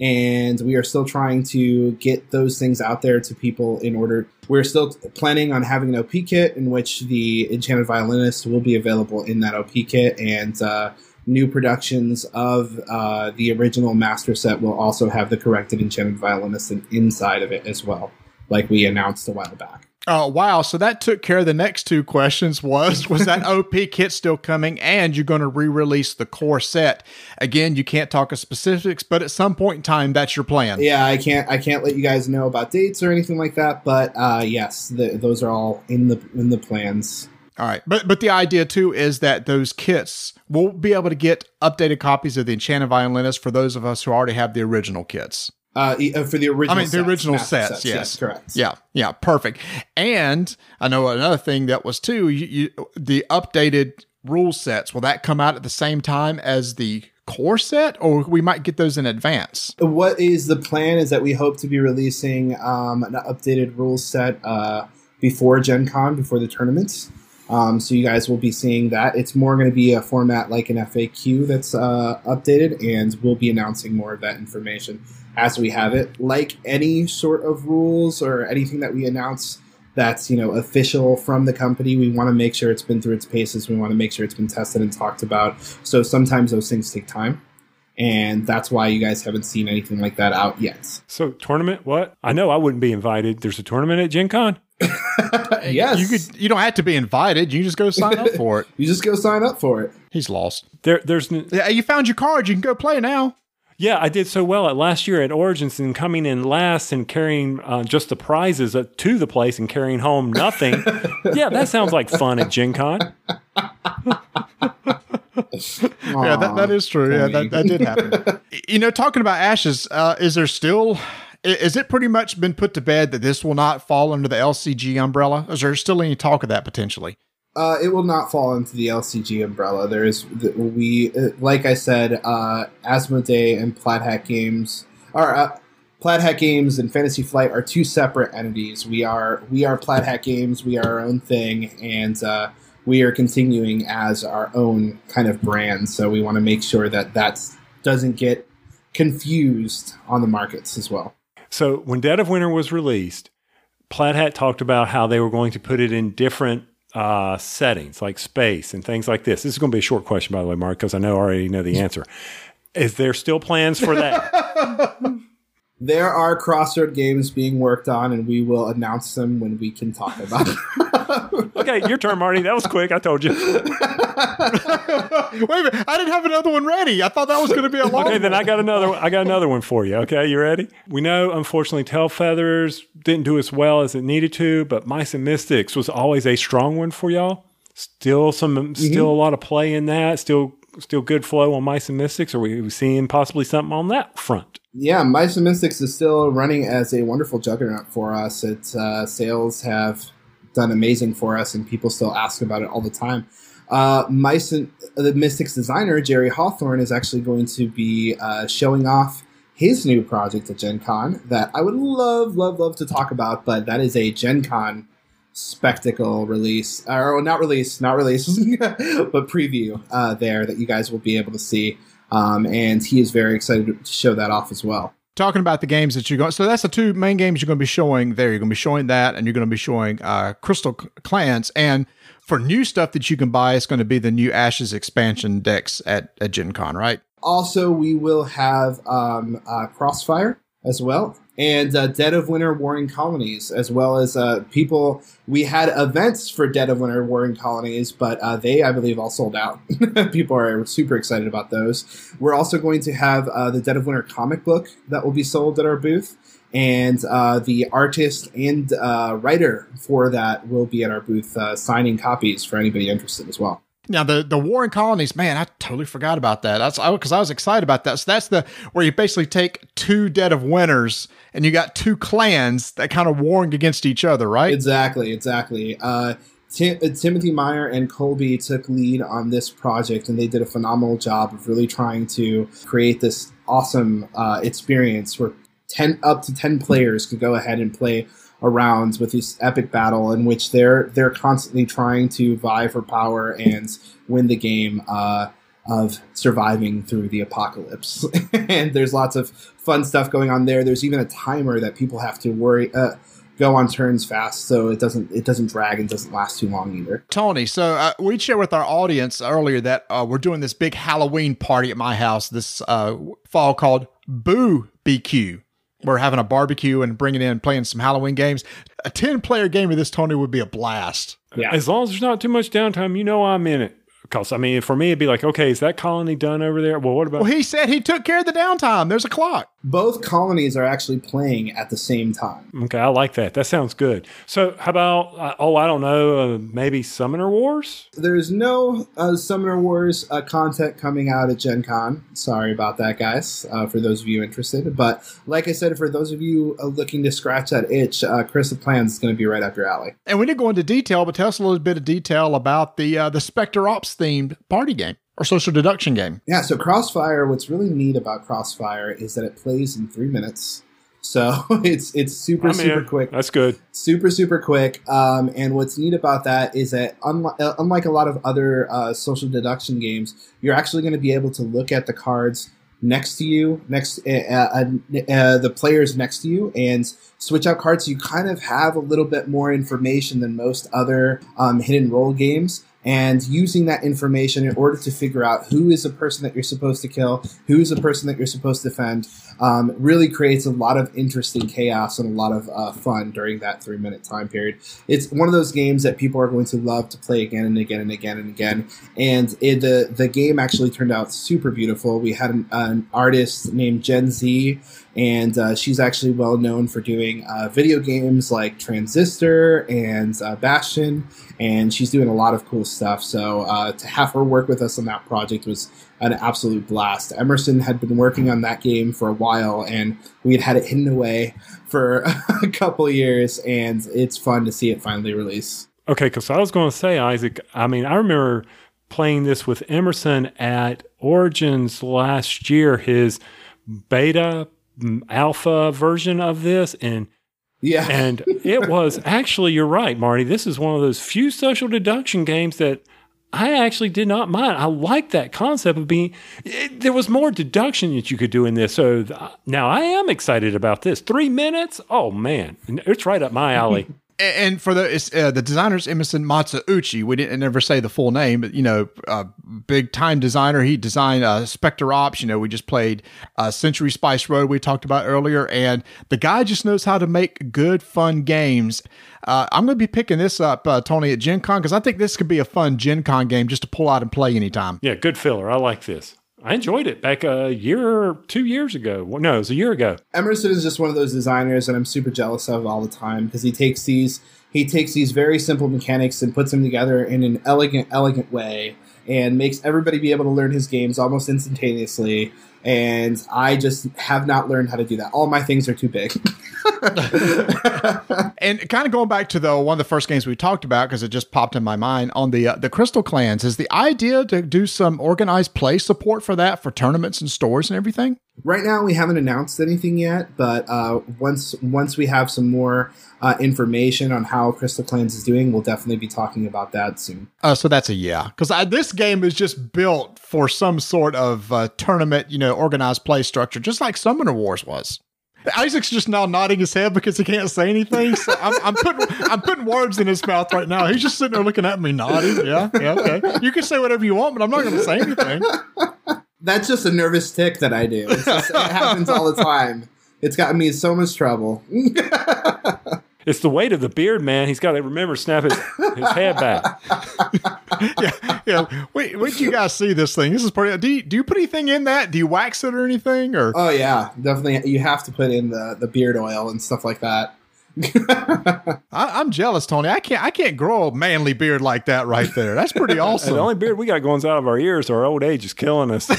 And we are still trying to get those things out there to people in order. We're still planning on having an OP kit in which the Enchanted Violinist will be available in that OP kit, and uh, new productions of uh, the original master set will also have the corrected Enchanted Violinist inside of it as well, like we announced a while back. Oh wow! So that took care of the next two questions. Was was that OP kit still coming? And you're going to re-release the core set again? You can't talk of specifics, but at some point in time, that's your plan. Yeah, I can't I can't let you guys know about dates or anything like that. But uh, yes, the, those are all in the in the plans. All right, but but the idea too is that those kits will be able to get updated copies of the Enchanted Violinist for those of us who already have the original kits. Uh, for the original, I mean, the sets, original master sets, yes. correct. Yeah, yeah, perfect. And I know another thing that was too, you, you, the updated rule sets. Will that come out at the same time as the core set, or we might get those in advance? What is the plan? Is that we hope to be releasing um, an updated rule set uh, before Gen Con, before the tournaments. Um, so you guys will be seeing that. It's more going to be a format like an FAQ that's uh, updated, and we'll be announcing more of that information as we have it. Like any sort of rules or anything that we announce that's you know official from the company, we want to make sure it's been through its paces. We want to make sure it's been tested and talked about. So sometimes those things take time. And that's why you guys haven't seen anything like that out yet. So tournament? What? I know I wouldn't be invited. There's a tournament at Gen Con. yes, You could. You don't have to be invited. You just go sign up for it. You just go sign up for it. He's lost. There, there's n- Yeah, you found your card. You can go play now. Yeah, I did so well at last year at Origins and coming in last and carrying uh, just the prizes uh, to the place and carrying home nothing. yeah, that sounds like fun at Gen Con. yeah, that, that is true. Yeah, that, that did happen. you know, talking about ashes, uh, is there still? Is it pretty much been put to bed that this will not fall under the LCG umbrella? Is there still any talk of that potentially? Uh, it will not fall into the LCG umbrella. There is we uh, like I said, uh, Asmodee and Plaid Hat Games are uh, Plaid Hat Games and Fantasy Flight are two separate entities. We are we are Plaid Hat Games. We are our own thing, and uh, we are continuing as our own kind of brand. So we want to make sure that that doesn't get confused on the markets as well. So when Dead of Winter was released, Plaid Hat talked about how they were going to put it in different uh, settings, like space and things like this. This is going to be a short question, by the way, Mark, because I know I already know the answer. Is there still plans for that? There are crossroad games being worked on, and we will announce them when we can talk about them. okay, your turn, Marty. That was quick. I told you. Wait a minute, I didn't have another one ready. I thought that was going to be a long. Okay, then. I got another. one I got another one for you. Okay, you ready? We know, unfortunately, Tail Feathers didn't do as well as it needed to, but Mice and Mystics was always a strong one for y'all. Still some, mm-hmm. still a lot of play in that. Still, still good flow on and Mystics. Are we seeing possibly something on that front? yeah, and Mystics is still running as a wonderful juggernaut for us. Its uh, sales have done amazing for us, and people still ask about it all the time. Uh, the Mystics designer Jerry Hawthorne is actually going to be uh, showing off his new project at Gen Con that I would love, love, love to talk about, but that is a Gen Con spectacle release, or not release, not release, but preview uh, there that you guys will be able to see. Um, and he is very excited to show that off as well. talking about the games that you're going. So that's the two main games you're going to be showing there. You're going to be showing that, and you're going to be showing uh, Crystal Clans. And for new stuff that you can buy, it's going to be the new Ashes expansion decks at at Gen Con, right? Also, we will have um, uh, Crossfire as well, and uh, Dead of Winter Warring Colonies, as well as uh, people. We had events for Dead of Winter Warring Colonies, but uh, they, I believe, all sold out. people are super excited about those. We're also going to have uh, the Dead of Winter comic book that will be sold at our booth. And uh, the artist and uh, writer for that will be at our booth signing copies for anybody interested as well. Now the the war Warring Colonies, man, I totally forgot about that. That's because I, was excited about that. So that's the where you basically take two Dead of Winters and you got two clans that kind of warring against each other, right? Exactly, exactly. Uh, Tim- uh, Timothy Meyer and Colby took lead on this project, and they did a phenomenal job of really trying to create this awesome uh, experience where ten up to ten players could go ahead and play around with this epic battle in which they're they're constantly trying to vie for power and win the game uh, of surviving through the apocalypse. and there's lots of fun stuff going on there. There's even a timer that people have to worry. Uh, go on turns fast so it doesn't it doesn't drag and doesn't last too long either Tony, so uh, we shared with our audience earlier that uh, we're doing this big Halloween party at my house this uh, fall called Boo BQ. We're having a barbecue and bringing in playing some Halloween games. A 10 player game of this, Tony, would be a blast. yeah As long as there's not too much downtime, you know I'm in it. Because I mean, for me, it'd be like, okay, is that colony done over there? Well, what about? Well, he said he took care of the downtime. There's a clock. Both colonies are actually playing at the same time okay, I like that. That sounds good. So, how about? Uh, oh, I don't know. Uh, maybe Summoner Wars. there's no uh, summoner wars uh, content coming out at gen con sorry about that guys uh, for those of you interested but like i said for those of you uh, looking to scratch that itch uh, crystal clans is going to be right up your alley And we didn't go into detail, but tell us a little bit of detail about the uh, the Spectre Ops themed party game or social deduction game. Yeah, so Crossfire, what's really neat about Crossfire is that it plays in three minutes. So it's it's super I'm super in. quick, That's good. super super quick. Um, and what's neat about that is that unlike, uh, unlike a lot of other uh, social deduction games, you're actually going to be able to look at the cards next to you, next uh, uh, uh, the players next to you, and switch out cards. So you kind of have a little bit more information than most other um, hidden role games. And using that information in order to figure out who is the person that you're supposed to kill, who is the person that you're supposed to defend, um, really creates a lot of interesting chaos and a lot of uh, fun during that three minute time period. It's one of those games that people are going to love to play again and again and again and again. And it, the the game actually turned out super beautiful. We had an, an artist named Jen Zee, and uh, she's actually well known for doing uh, video games like Transistor and uh, Bastion, and she's doing a lot of cool stuff. So uh, to have her work with us on that project was an absolute blast. Emerson had been working on that game for a while, and we had had it hidden away for a couple years, and it's fun to see it finally release. Okay, because I was going to say, Isaac. I mean, I remember playing this with Emerson at Origins last year. His beta alpha version of this, and Yeah, and it was actually you're right marty this is one of those few social deduction games that i actually did not mind. I like that concept of being it, there was more deduction that you could do in this so th- now i am excited about this. Three minutes? Oh man. It's right up my alley And for the uh, the designer's Emerson Matsuuchi. We didn't never say the full name, but you know, big time designer. He designed uh, Spectre Ops. You know, we just played uh, Century Spice Road. We talked about earlier, and the guy just knows how to make good, fun games. Uh, I'm going to be picking this up, uh, Tony, at Gen Con because I think this could be a fun Gen Con game just to pull out and play anytime. yeah good filler i like this i enjoyed it back a year or two years ago no it was a year ago Emerson is just one of those designers that I'm super jealous of all the time because he takes these he takes these very simple mechanics and puts them together in an elegant, elegant way and makes everybody be able to learn his games almost instantaneously. And I just have not learned how to do that. All my things are too big. And kind of going back to the one of the first games we talked about because it just popped in my mind on the uh, the Crystal Clans is the idea to do some organized play support for that for tournaments and stores and everything. Right now, we haven't announced anything yet, but uh, once once we have some more uh, information on how Crystal Clans is doing, we'll definitely be talking about that soon. Uh, so that's a yeah because this game is just built for some sort of uh, tournament, you know, organized play structure, just like Summoner Wars was. Isaac's just now nodding his head because he can't say anything. So I'm, I'm putting I'm putting words in his mouth right now. He's just sitting there looking at me, nodding. Yeah, yeah, okay. You can say whatever you want, but I'm not going to say anything. That's just a nervous tick that I do. Just, it happens all the time. It's gotten me so much trouble. it's the weight of the beard man he's got to remember snap his, his head back yeah, yeah. Wait, wait, till you guys see this thing. This is pretty. Do you, do you put anything in that? Do you wax it or anything? Or oh yeah, definitely. You have to put in the, the beard oil and stuff like that. I, I'm jealous, Tony. I can't. I can't grow a manly beard like that right there. That's pretty awesome. the only beard we got going is out of our ears our old age is killing us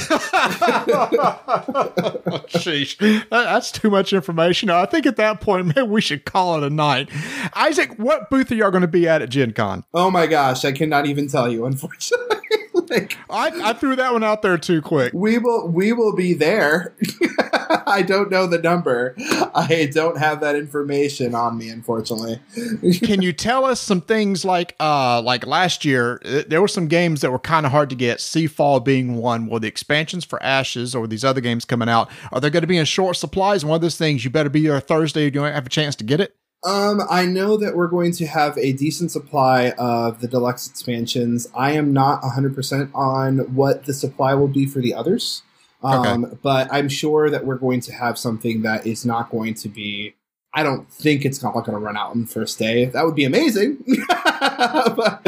Sheesh. That- that's too much information. I think at that point, maybe we should call it a night. Isaac, what booth are y'all going to be at at Gen Con? Oh my gosh, I cannot even tell you, unfortunately. like, I, I threw that one out there too quick. we will we will be there. I don't know the number. I don't have that information on me, unfortunately. Can you tell us some things like uh like last year uh, there were some games that were kind of hard to get, Seafall being one, were the expansions for Ashes or these other games coming out, are they going to be in short supplies? One of those things you better be there Thursday if you don't have a chance to get it. Um, I know that we're going to have a decent supply of the deluxe expansions. I am not 100% on what the supply will be for the others. Um, but I'm sure that we're going to have something that is not going to be. I don't think it's not going to run out on the first day. That would be amazing. but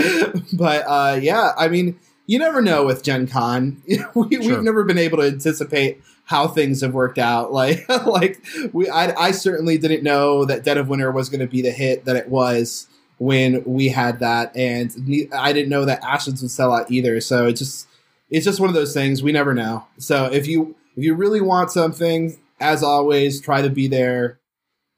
but uh, yeah, I mean, you never know with Gen Con. we, Sure. We've never been able to anticipate how things have worked out. Like like we, I, I certainly didn't know that Dead of Winter was going to be the hit that it was when we had that, and I didn't know that Ashes would sell out either. So it just it's just one of those things we never know. So if you if you really want something, as always, try to be there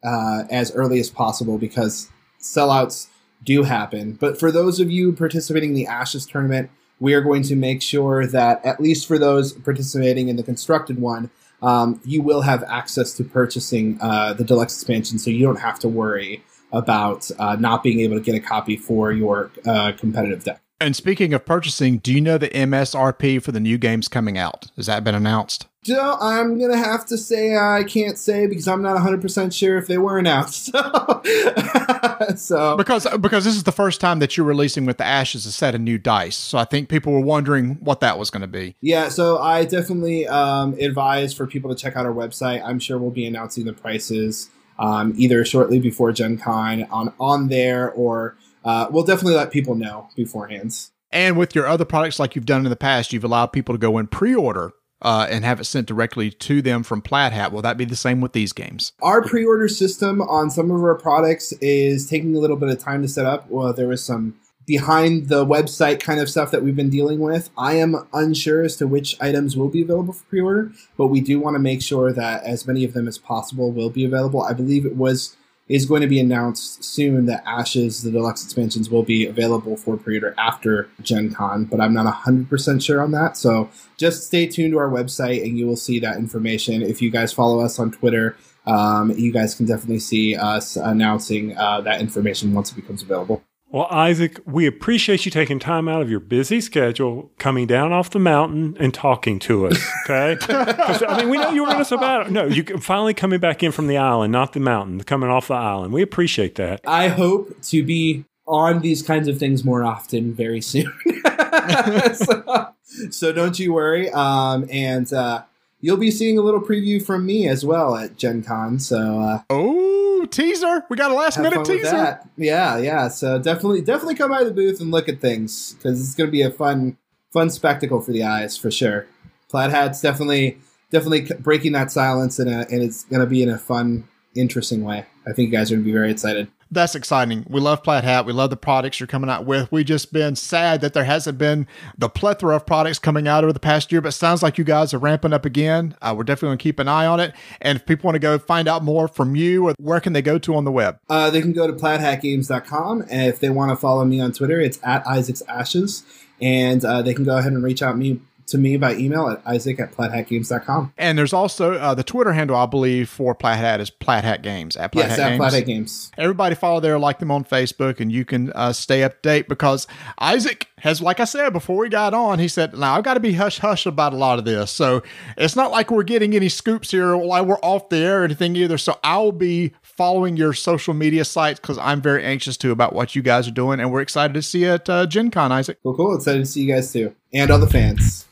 uh, as early as possible because sellouts do happen. But for those of you participating in the Ashes tournament, we are going to make sure that at least for those participating in the constructed one, um, you will have access to purchasing uh, the deluxe expansion, so you don't have to worry about uh, not being able to get a copy for your uh, competitive deck. And speaking of purchasing, do you know the MSRP for the new games coming out? Has that been announced? So I'm gonna have to say I can't say because I'm not 100 percent sure if they were announced. So, so Because because this is the first time that you're releasing with the Ashes a set of new dice, so I think people were wondering what that was going to be. yeah, so I definitely um, advise for people to check out our website. I'm sure we'll be announcing the prices um, either shortly before Gen Con on on there, or uh, we'll definitely let people know beforehand. And with your other products, like you've done in the past, you've allowed people to go and pre-order uh, and have it sent directly to them from Plaid Hat. Will that be the same with these games? Our pre-order system on some of our products is taking a little bit of time to set up. Well, there was some behind the website kind of stuff that we've been dealing with. I am unsure as to which items will be available for pre-order, but we do want to make sure that as many of them as possible will be available. I believe it was is going to be announced soon that Ashes, the deluxe expansions, will be available for pre-order after Gen Con, but I'm not 100% sure on that. So just stay tuned to our website and you will see that information. If you guys follow us on Twitter, um, you guys can definitely see us announcing uh, that information once it becomes available. Well, Isaac, we appreciate you taking time out of your busy schedule, coming down off the mountain and talking to us. Okay, I mean, we know you were in us about no, you can finally coming back in from the island, not the mountain, coming off the island. We appreciate that. I hope to be on these kinds of things more often very soon. so, so don't you worry. Um, and uh, you'll be seeing a little preview from me as well at Gen Con. So uh, Oh, teaser! We got a last minute teaser. Yeah, yeah. So definitely, definitely come by the booth and look at things because it's going to be a fun, fun spectacle for the eyes for sure. Plaid Hat's definitely, definitely breaking that silence in a, and it's going to be in a fun, interesting way. I think you guys are going to be very excited. That's exciting. We love Plaid Hat. We love the products you're coming out with. We've just been sad that there hasn't been the plethora of products coming out over the past year, but sounds like you guys are ramping up again. Uh, we're definitely going to keep an eye on it. And if people want to go find out more from you, or where can they go to on the web? Uh, they can go to plaidhatgames.com. And if they want to follow me on Twitter, it's at Isaac's Ashes. And uh, they can go ahead and reach out me to me by email at isaac at plaidhatgames.com. And there's also uh, the Twitter handle, I believe, for Plaid Hat is Plaid Hat Games at Plaid Yes, Hat at Games. Hat Games. Everybody follow there, like them on Facebook, and you can uh, stay up to date because Isaac has, like I said before we got on, he said, Now I've got to be hush hush about a lot of this. So it's not like we're getting any scoops here while we're off the air or anything either. So I'll be following your social media sites because I'm very anxious too about what you guys are doing. And we're excited to see you at uh, Gen Con, Isaac. Cool, cool. Excited to see you guys too. And other fans.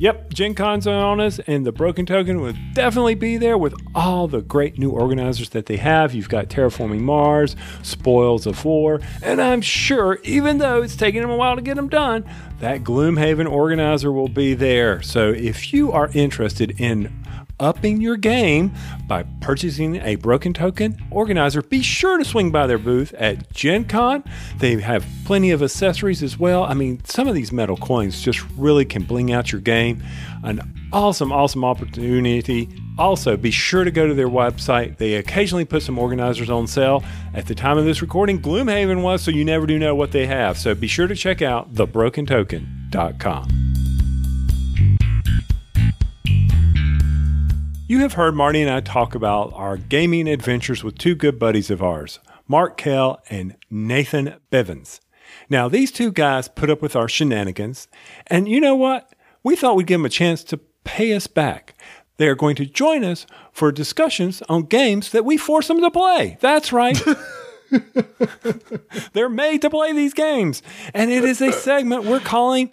Yep, Gen Con's on us, and the Broken Token will definitely be there with all the great new organizers that they have. You've got Terraforming Mars, Spoils of War, and I'm sure, even though it's taking them a while to get them done, that Gloomhaven organizer will be there. So if you are interested in upping your game by purchasing a broken token organizer, be sure to swing by their booth at Gen Con. They have plenty of accessories as well. I mean, some of these metal coins just really can bling out your game. An awesome, awesome opportunity Also, be sure to go to their website. They occasionally put some organizers on sale. At the time of this recording, Gloomhaven was, so you never do know what they have. So be sure to check out thebrokentoken.com. You have heard Marty and I talk about our gaming adventures with two good buddies of ours, Mark Kell and Nathan Bivens. Now, these two guys put up with our shenanigans, and you know what? We thought we'd give them a chance to pay us back. They are going to join us for discussions on games that we force them to play. That's right. They're made to play these games. And it is a segment we're calling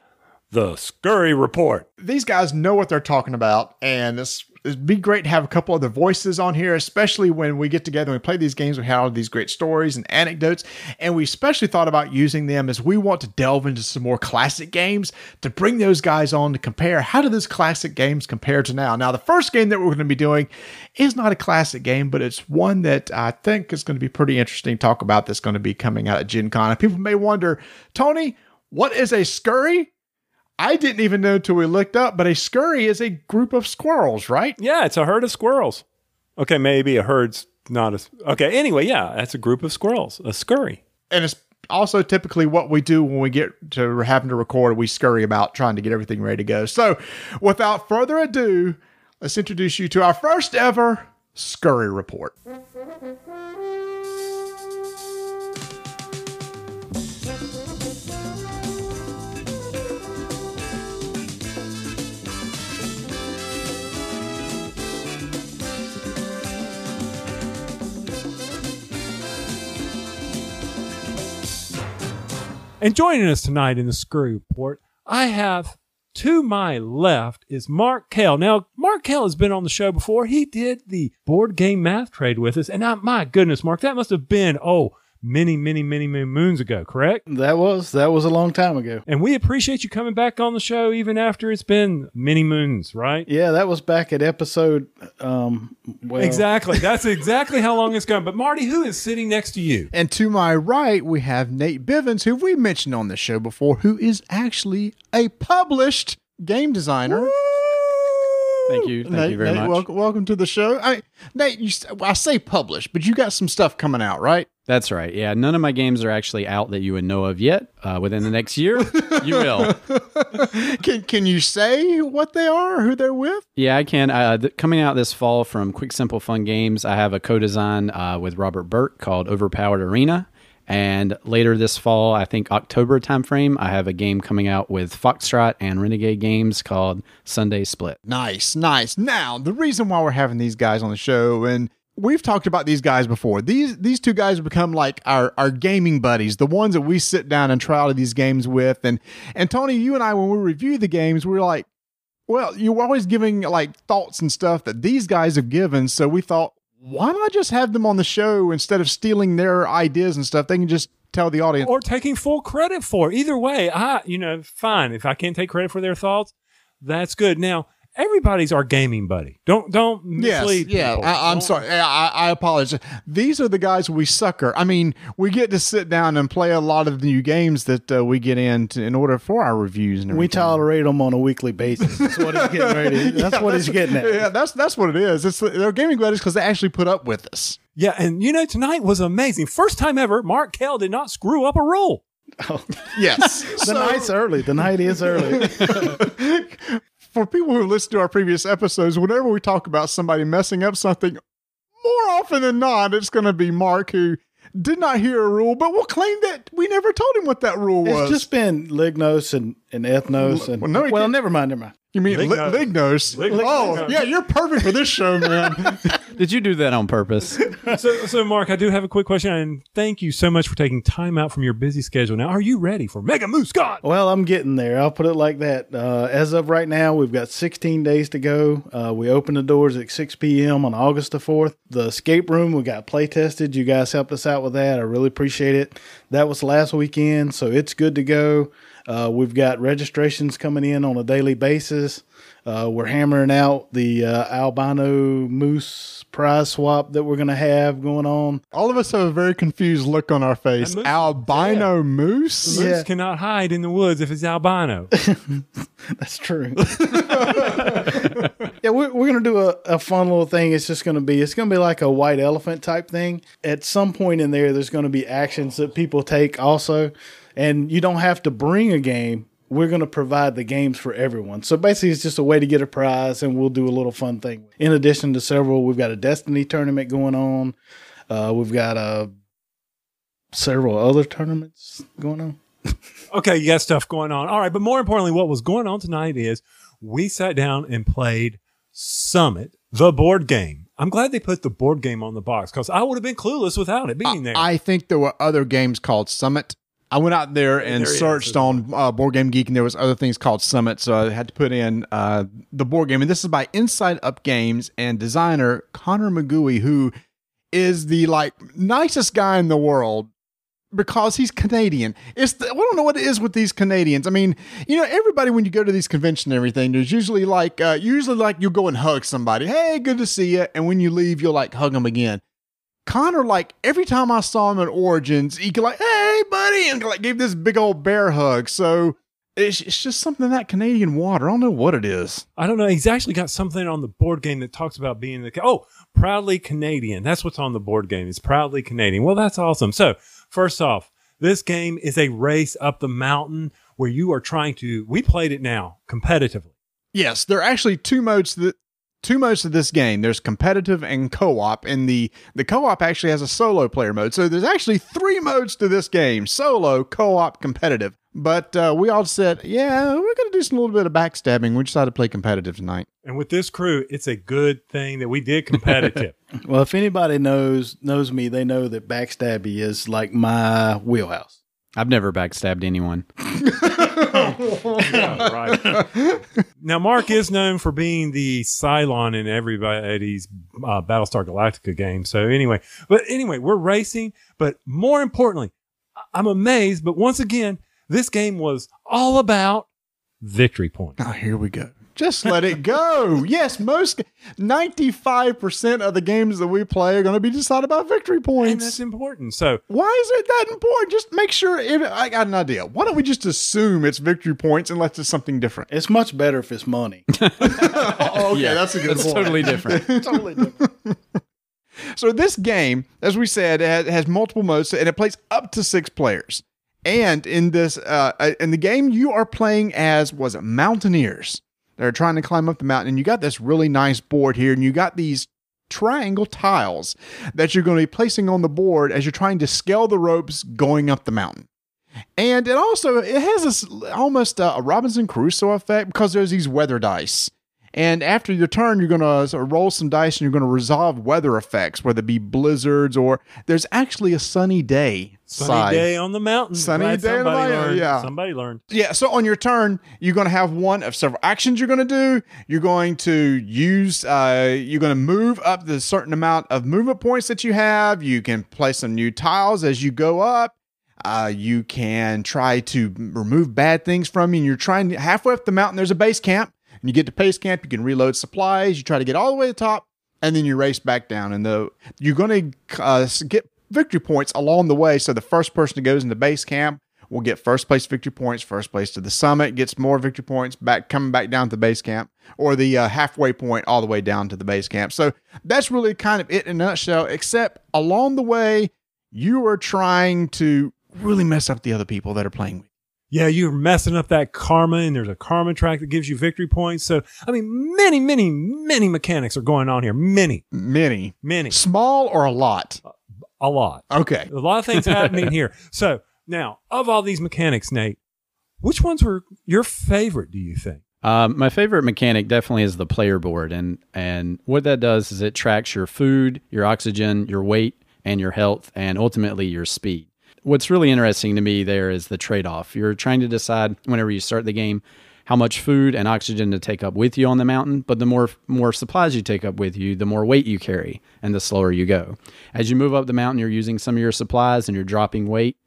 the Scurry Report. These guys know what they're talking about, and it's it'd be great to have a couple other voices on here, especially when we get together and we play these games. We have all these great stories and anecdotes, and we especially thought about using them as we want to delve into some more classic games to bring those guys on to compare how do those classic games compare to now. Now, the first game that we're going to be doing is not a classic game, but it's one that I think is going to be pretty interesting to talk about. That's going to be coming out at Gen Con. And people may wonder, Tony, what is a scurry? I didn't even know until we looked up, but a scurry is a group of squirrels, right? Yeah, it's a herd of squirrels. Okay, maybe a herd's not a. Okay, anyway, yeah, that's a group of squirrels, a scurry. And it's also typically what we do when we get to having to record. We scurry about trying to get everything ready to go. So, without further ado, let's introduce you to our first ever scurry report. And joining us tonight in the Scurry Report, I have to my left is Mark Kell. Now, Mark Kell has been on the show before. He did the board game math trade with us. And I, my goodness, Mark, that must have been, oh, many, many, many, many moons ago, correct? That was that was a long time ago. And we appreciate you coming back on the show even after it's been many moons, right? Yeah, that was back at episode. Um, well, Exactly. That's exactly how long it's gone. But Marty, who is sitting next to you? And to my right, we have Nate Bivens, who we mentioned on the show before, who is actually a published game designer. Thank you. Thank Nate, you very Nate, much. Welcome, welcome to the show. I, Nate, you, I say published, but you got some stuff coming out, right? That's right. Yeah, none of my games are actually out that you would know of yet. Uh, within the next year, you will. Can Can you say what they are, who they're with? Yeah, I can. Uh, th- coming out this fall from Quick Simple Fun Games, I have a co-design uh, with Robert Burke called Overpowered Arena. And later this fall, I think October timeframe, I have a game coming out with Foxtrot and Renegade Games called Sunday Split. Nice, nice. Now, the reason why we're having these guys on the show, and we've talked about these guys before. These these two guys become like our our gaming buddies, the ones that we sit down and try out these games with. And and Tony, you and I, when we review the games, we're like, well, you're always giving like thoughts and stuff that these guys have given. So we thought, why not I just have them on the show instead of stealing their ideas and stuff? They can just tell the audience. Or taking full credit for. it. Either way, I, you know, fine. If I can't take credit for their thoughts, that's good. Now, everybody's our gaming buddy. Don't don't Yes, yeah. people. I, I'm Don't- sorry. I, I apologize. These are the guys we sucker. I mean, we get to sit down and play a lot of the new games that uh, we get in to, in order for our reviews and we tolerate them on a weekly basis. That's what he's getting ready. That's what he's getting at. Yeah, that's that's what it is. It's they're gaming buddies because they actually put up with us. Yeah, and you know, tonight was amazing. First time ever, Mark Kell did not screw up a rule. Yes. The night's early. The night is early. for people who listen to our previous episodes, whenever we talk about somebody messing up something, more often than not, it's going to be Mark who did not hear a rule, but will claim that we never told him what that rule was. It's just been Lignos and, and Ethnos and Well, no, well, never mind, never mind. You mean Li- Lignos. Lignos? Oh, yeah, you're perfect for this show, man. Did you do that on purpose? So, so Mark, I do have a quick question, and thank you so much for taking time out from your busy schedule. Now, are you ready for Mega Moose God? Well, I'm getting there. I'll put it like that. Uh, as of right now, we've got 16 days to go. Uh, we open the doors at 6 p.m. on August the 4th. The escape room, we got play tested. You guys helped us out with that. I really appreciate it. That was last weekend, so it's good to go. Uh, we've got registrations coming in on a daily basis. Uh, we're hammering out the uh, albino moose prize swap that we're going to have going on. All of us have a very confused look on our face. Moose- Albino moose? The moose Yeah. cannot hide in the woods if it's albino. That's true. yeah, we're, we're going to do a, a fun little thing. It's just going to be, it's going to be like a white elephant type thing. At some point in there, there's going to be actions that people take also. And you don't have to bring a game. We're going to provide the games for everyone. So basically, it's just a way to get a prize, and we'll do a little fun thing. In addition to several, we've got a Destiny tournament going on. Uh, we've got uh, several other tournaments going on. okay, you got stuff going on. All right, but more importantly, what was going on tonight is we sat down and played Summit, the board game. I'm glad they put the board game on the box because I would have been clueless without it being there. I think there were other games called Summit. I went out there and There searched on uh, Board Game Geek, and there was other things called Summit, so I had to put in uh, the board game. And this is by Inside Up Games and designer Connor McGoey, who is the like nicest guy in the world because he's Canadian. It's the, I don't know what it is with these Canadians. I mean, you know, everybody when you go to these conventions and everything, there's usually like uh, usually like you go and hug somebody. Hey, good to see you. And when you leave, you'll like hug them again. Connor, like every time I saw him at Origins, he could like, hey, buddy, and like gave this big old bear hug. So it's, it's just something that Canadian water. I don't know what it is. I don't know. He's actually got something on the board game that talks about being the oh, proudly Canadian. That's what's on the board game. It's proudly Canadian. Well, that's awesome. So first off, this game is a race up the mountain where you are trying to. We played it now competitively. Yes, there are actually two modes that two modes of this game. There's competitive and co-op, and the the co-op actually has a solo player mode. So there's actually three modes to this game: solo, co-op, competitive. But uh, we all said, yeah, we're gonna do some little bit of backstabbing. We decided to play competitive tonight. And with this crew, it's a good thing that we did competitive. Well, if anybody knows knows me, they know that backstabby is like my wheelhouse. I've never backstabbed anyone. right. Now, Mark is known for being the Cylon in everybody's uh, Battlestar Galactica game. So anyway, but anyway, we're racing. But more importantly, I- I'm amazed. But once again, this game was all about victory points. Oh, here we go. Just let it go. yes, most 95% of the games that we play are going to be decided by victory points. And that's important. So Why is it that important? Just make sure. If, I got an idea. Why don't we just assume it's victory points unless it's something different? It's much better if it's money. Oh, okay, that's a good one. It's point. totally different. totally different. So this game, as we said, has, has multiple modes and it plays up to six players. And in this, uh, uh, in the game, you are playing as was it mountaineers? They're trying to climb up the mountain, and you got this really nice board here, and you got these triangle tiles that you're going to be placing on the board as you're trying to scale the ropes going up the mountain. And it also it has this almost a Robinson Crusoe effect because there's these weather dice. And after your turn, you're going to roll some dice and you're going to resolve weather effects, whether it be blizzards or there's actually a sunny day. Sunny side. day on the mountain. Sunny Glad day on the mountain, yeah. Somebody learned. Yeah, so on your turn, you're going to have one of several actions you're going to do. You're going to use, uh, you're going to move up the certain amount of movement points that you have. You can place some new tiles as you go up. Uh, you can try to remove bad things from you. And you're trying to, halfway up the mountain, there's a base camp. And you get to base camp, you can reload supplies. You try to get all the way to the top, and then you race back down. And the you're going to uh, get victory points along the way. So the first person that goes into base camp will get first place victory points. First place to the summit gets more victory points. Back coming back down to the base camp, or the uh, halfway point all the way down to the base camp. So that's really kind of it in a nutshell. Except along the way, you are trying to really mess up the other people that are playing with. Yeah, you're messing up that karma, and there's a karma track that gives you victory points. So, I mean, many, many, many mechanics are going on here. Many, Many many, small or a lot. A lot. Okay. A lot of things happening here. So, now, of all these mechanics, Nate, which ones were your favorite, do you think? Um, my favorite mechanic definitely is the player board, and and what that does is it tracks your food, your oxygen, your weight, and your health, and ultimately your speed. What's really interesting to me there is the trade off. You're trying to decide whenever you start the game how much food and oxygen to take up with you on the mountain, but the more more supplies you take up with you, the more weight you carry, and the slower you go. As you move up the mountain, you're using some of your supplies and you're dropping weight.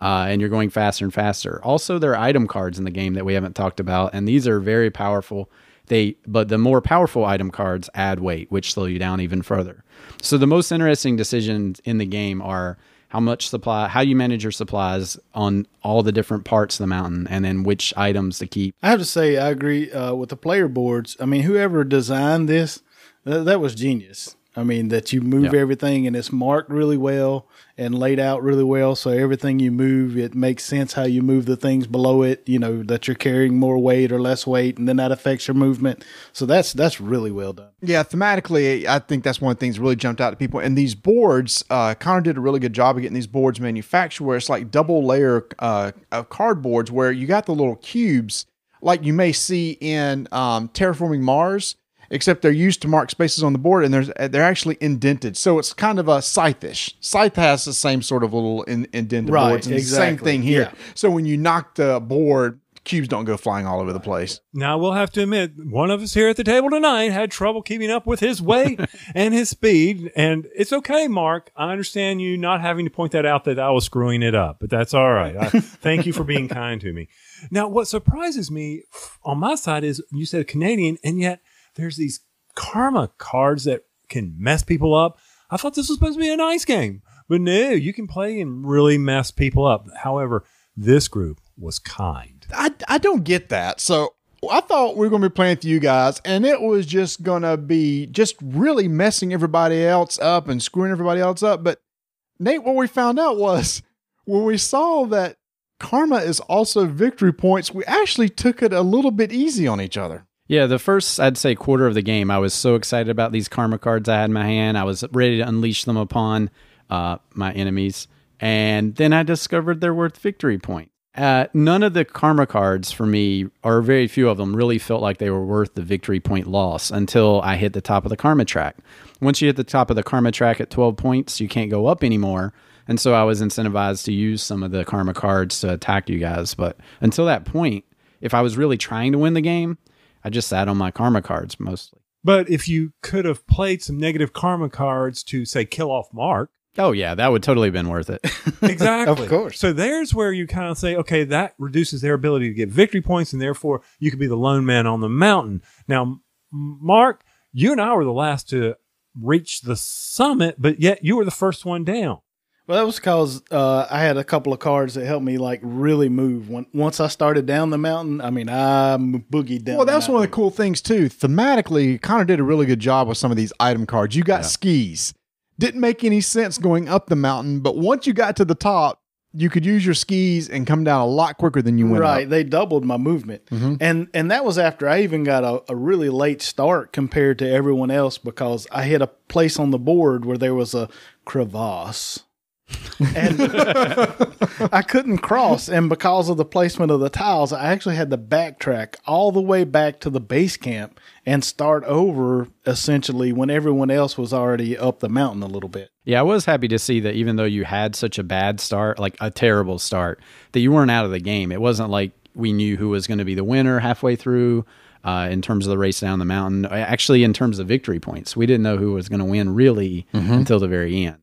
uh, and you're going faster and faster. Also, there are item cards in the game that we haven't talked about, and these are very powerful. They, but the more powerful item cards add weight, which slow you down even further. So the most interesting decisions in the game are how much supply, how you manage your supplies on all the different parts of the mountain, and then which items to keep. I have to say, I agree uh, with the player boards. I mean, whoever designed this, th- that was genius. I mean, that you move Yeah. everything and it's marked really well and laid out really well. So everything you move, it makes sense how you move the things below it. You know that you're carrying more weight or less weight, and then that affects your movement. So that's that's really well done. Yeah, thematically, I think that's one of the things that really jumped out to people. And these boards, uh, Connor did a really good job of getting these boards manufactured where it's like double layer uh, of cardboards where you got the little cubes like you may see in um, Terraforming Mars, except they're used to mark spaces on the board and there's they're actually indented. So it's kind of a scythe-ish. Scythe has the same sort of little in, indented Right, boards. And the Same thing here. yeah. So when you knock the board, cubes don't go flying all over the place. Now we'll have to admit, one of us here at the table tonight had trouble keeping up with his weight and his speed, and it's okay, Mark. I understand you not having to point that out that I was screwing it up, but that's all right. I, thank you for being kind to me. Now, what surprises me on my side is you said Canadian, and yet there's these karma cards that can mess people up. I thought this was supposed to be a nice game, but no, you can play and really mess people up. However, this group was kind. I, I don't get that. So I thought we were going to be playing with you guys, and it was just going to be just really messing everybody else up and screwing everybody else up. But Nate, what we found out was when we saw that karma is also victory points, we actually took it a little bit easy on each other. Yeah, the first, I'd say, quarter of the game, I was so excited about these karma cards I had in my hand. I was ready to unleash them upon uh, my enemies. And then I discovered they're worth victory points. Uh, none of the karma cards for me, or very few of them, really felt like they were worth the victory point loss until I hit the top of the karma track. Once you hit the top of the karma track at 12 points, you can't go up anymore. And so I was incentivized to use some of the karma cards to attack you guys. But until that point, if I was really trying to win the game, I just sat on my karma cards mostly. But if you could have played some negative karma cards to say kill off Mark, Oh yeah, that would totally have been worth it. exactly. Of course. So there's where you kind of say, okay, that reduces their ability to get victory points, and therefore you could be the lone man on the mountain. Now, Mark, you and I were the last to reach the summit, but yet you were the first one down. Well, that was because uh, I had a couple of cards that helped me like really move. When once I started down the mountain, I mean, I m- boogied down. Well, that's one of the cool things too. Thematically, Connor did a really good job with some of these item cards. You got skis. Didn't make any sense going up the mountain, but once you got to the top, you could use your skis and come down a lot quicker than you went right. up. They doubled my movement, and and that was after I even got a, a really late start compared to everyone else because I hit a place on the board where there was a crevasse. And I couldn't cross, and because of the placement of the tiles, I actually had to backtrack all the way back to the base camp and start over essentially when everyone else was already up the mountain a little bit. yeah, I was happy to see that even though you had such a bad start, like a terrible start, that you weren't out of the game. It wasn't like we knew who was going to be the winner halfway through. Uh, in terms of the race down the mountain, actually, in terms of victory points, we didn't know who was going to win really until the very end.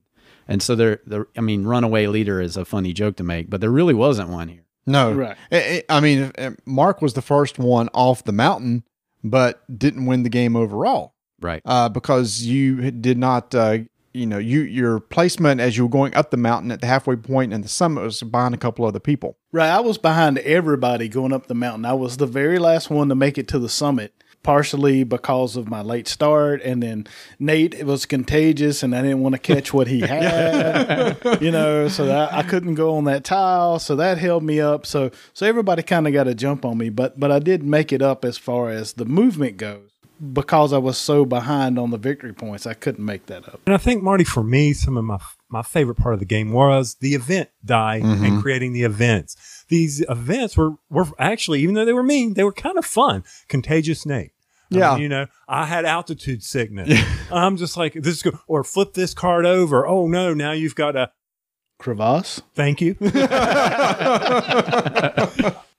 And so there, the I mean, runaway leader is a funny joke to make, but there really wasn't one here. No, Right. I, I I mean, uh, Mark was the first one off the mountain, but didn't win the game overall Right. uh, because you did not. Uh, you know, you your placement as you were going up the mountain at the halfway point and the summit was behind a couple other people. Right. I was behind everybody going up the mountain. I was the very last one to make it to the summit, partially because of my late start. And then Nate it was contagious and I didn't want to catch what he had, you know, so that I couldn't go on that tile. So that held me up. So, so everybody kind of got a jump on me, but, but I did make it up as far as the movement goes because I was so behind on the victory points. I couldn't make that up. And I think Marty, for me, some of my my favorite part of the game was the event die and mm-hmm. creating the events. These events were were actually, even though they were mean, they were kind of fun. Contagious Nate. I Yeah. mean, you know, I had altitude sickness. I'm just like this is go or flip this card over. Oh no, now you've got a Crevasse? Thank you.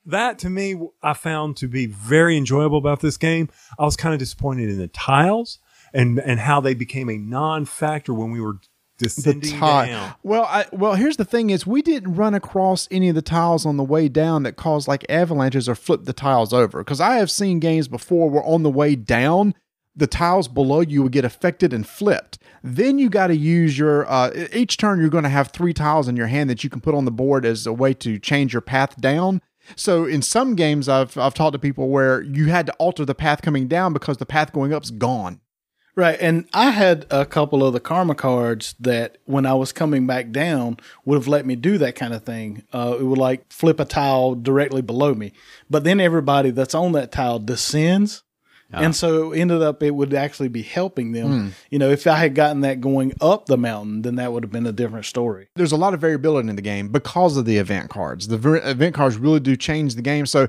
that to me, I found to be very enjoyable about this game. I was kind of disappointed in the tiles and and how they became a non-factor when we were descending tile. down. Well, I, well, here's the thing: is we didn't run across any of the tiles on the way down that caused like avalanches or flip the tiles over. Because I have seen games before where on the way down, the tiles below you would get affected and flipped. Then you got to use your uh, each turn. You're going to have three tiles in your hand that you can put on the board as a way to change your path down. So in some games, I've I've talked to people where you had to alter the path coming down because the path going up's gone. Right. And I had a couple of the karma cards that when I was coming back down would have let me do that kind of thing. Uh, it would like flip a tile directly below me. But then everybody that's on that tile descends. And so it ended up, it would actually be helping them. You know, if I had gotten that going up the mountain, then that would have been a different story. there's a lot of variability in the game because of the event cards. The event cards really do change the game. So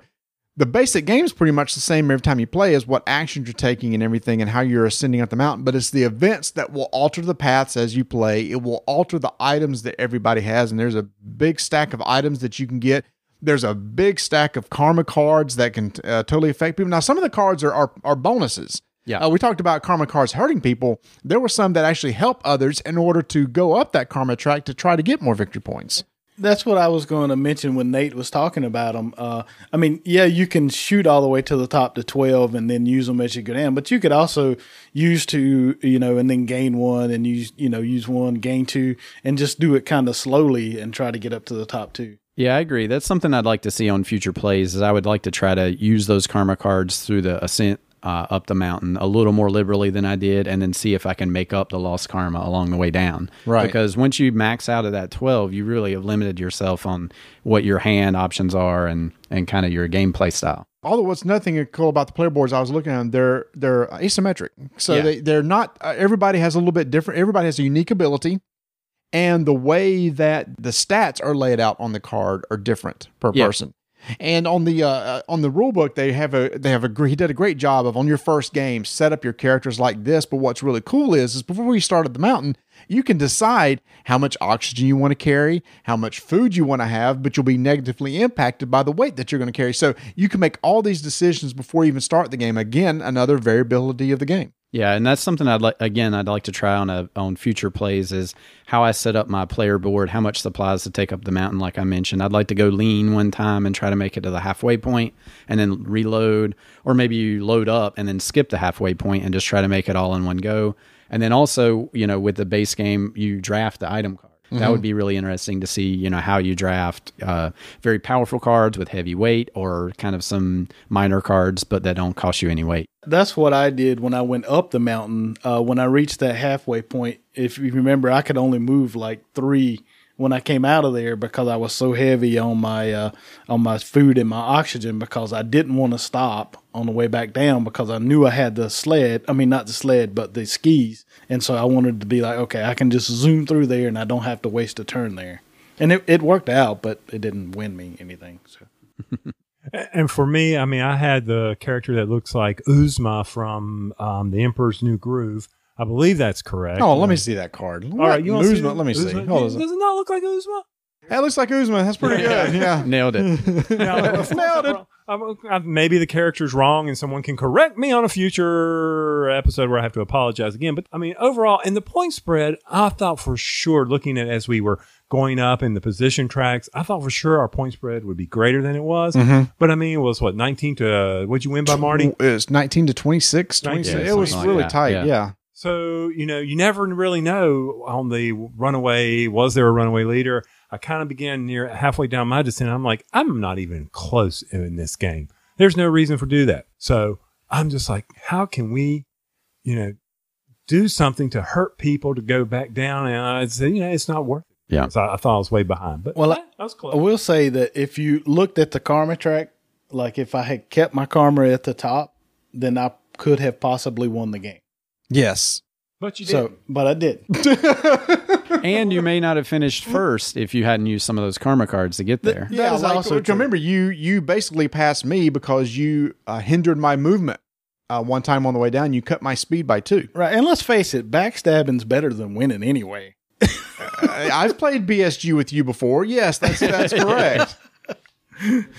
the basic game is pretty much the same every time you play is what actions you're taking and everything and how you're ascending up the mountain. But it's the events that will alter the paths as you play. It will alter the items that everybody has. And there's a big stack of items that you can get. There's a big stack of karma cards that can uh, totally affect people. Now, some of the cards are, are, are bonuses. Yeah. Uh, we talked about karma cards hurting people. There were some that actually help others in order to go up that karma track to try to get more victory points. That's what I was going to mention when Nate was talking about them. Uh, I mean, yeah, you can shoot all the way to the top to 12 and then use them as you go down, but you could also use two, you know, and then gain one and use, you know, use one, gain two, and just do it kind of slowly and try to get up to the top two. Yeah, I agree. That's something I'd like to see on future plays. Is I would like to try to use those karma cards through the ascent uh, up the mountain a little more liberally than I did, and then see if I can make up the lost karma along the way down. Right. Because once you max out of that twelve, you really have limited yourself on what your hand options are and and kind of your gameplay style. Although what's nothing cool about the player boards I was looking at them, they're they're asymmetric. So Yeah. they they're not. Uh, everybody has a little bit different. Everybody has a unique ability, and the way that the stats are laid out on the card are different per Yeah. person. And on the uh, uh, on the rule book, they have a they have a he did a great job of on your first game set up your characters like this. But what's really cool is is before you start at the mountain, you can decide how much oxygen you want to carry, how much food you want to have, but you'll be negatively impacted by the weight that you're going to carry. So you can make all these decisions before you even start the game. Again, another variability of the game. Yeah, and that's something I'd like again I'd like to try on a on future plays is how I set up my player board, how much supplies to take up the mountain like I mentioned. I'd like to go lean one time and try to make it to the halfway point and then reload or maybe you load up and then skip the halfway point and just try to make it all in one go. And then also, you know, with the base game, you draft the item card. That would be really interesting to see, you know, how you draft uh, very powerful cards with heavy weight or kind of some minor cards, but that don't cost you any weight. That's what I did when I went up the mountain. Uh, when I reached that halfway point, if you remember, I could only move like three when I came out of there because I was so heavy on my uh, on my food and my oxygen because I didn't want to stop on the way back down because I knew I had the sled. I mean, not the sled, but the skis, and so I wanted to be like, okay, I can just zoom through there and I don't have to waste a turn there. And it, it worked out, but it didn't win me anything. So. And for me, I mean, I had the character that looks like Yzma from um, The Emperor's New Groove. I believe that's correct. Oh, let me see that card. All right, you want to see Let me see. Hold. Does it not look like Yzma? That looks like Yzma. That's pretty good. Yeah. Nailed it. Nailed it. Maybe the character's wrong, and someone can correct me on a future episode where I have to apologize again. But I mean, overall, in the point spread, I thought for sure, looking at as we were going up in the position tracks, I thought for sure our point spread would be greater than it was. Mm-hmm. But I mean, it was what nineteen to uh, what'd you win by Marty? It's 19 to 26. 26. Yeah, it was something like really that. tight. Yeah. yeah. So, you know, you never really know on the runaway, was there a runaway leader? I kind of began near halfway down my descent. I'm like, I'm not even close in this game. There's no reason for do that. So I'm just like, how can we, you know, do something to hurt people to go back down? And I said, you know, it's not worth it. Yeah. So I, I thought I was way behind, but Well, well, I- I, was I will say that if you looked at the karma track, like if I had kept my karma at the top, then I could have possibly won the game. Yes. But you did. So, but I did. and you may not have finished first if you hadn't used some of those karma cards to get there. Yeah, is like, also true. remember you you basically passed me because you uh, hindered my movement uh, one time on the way down. You cut my speed by two. Right. And let's face it, backstabbing's better than winning anyway. I- I've played BSG with you before. Yes, that's that's correct.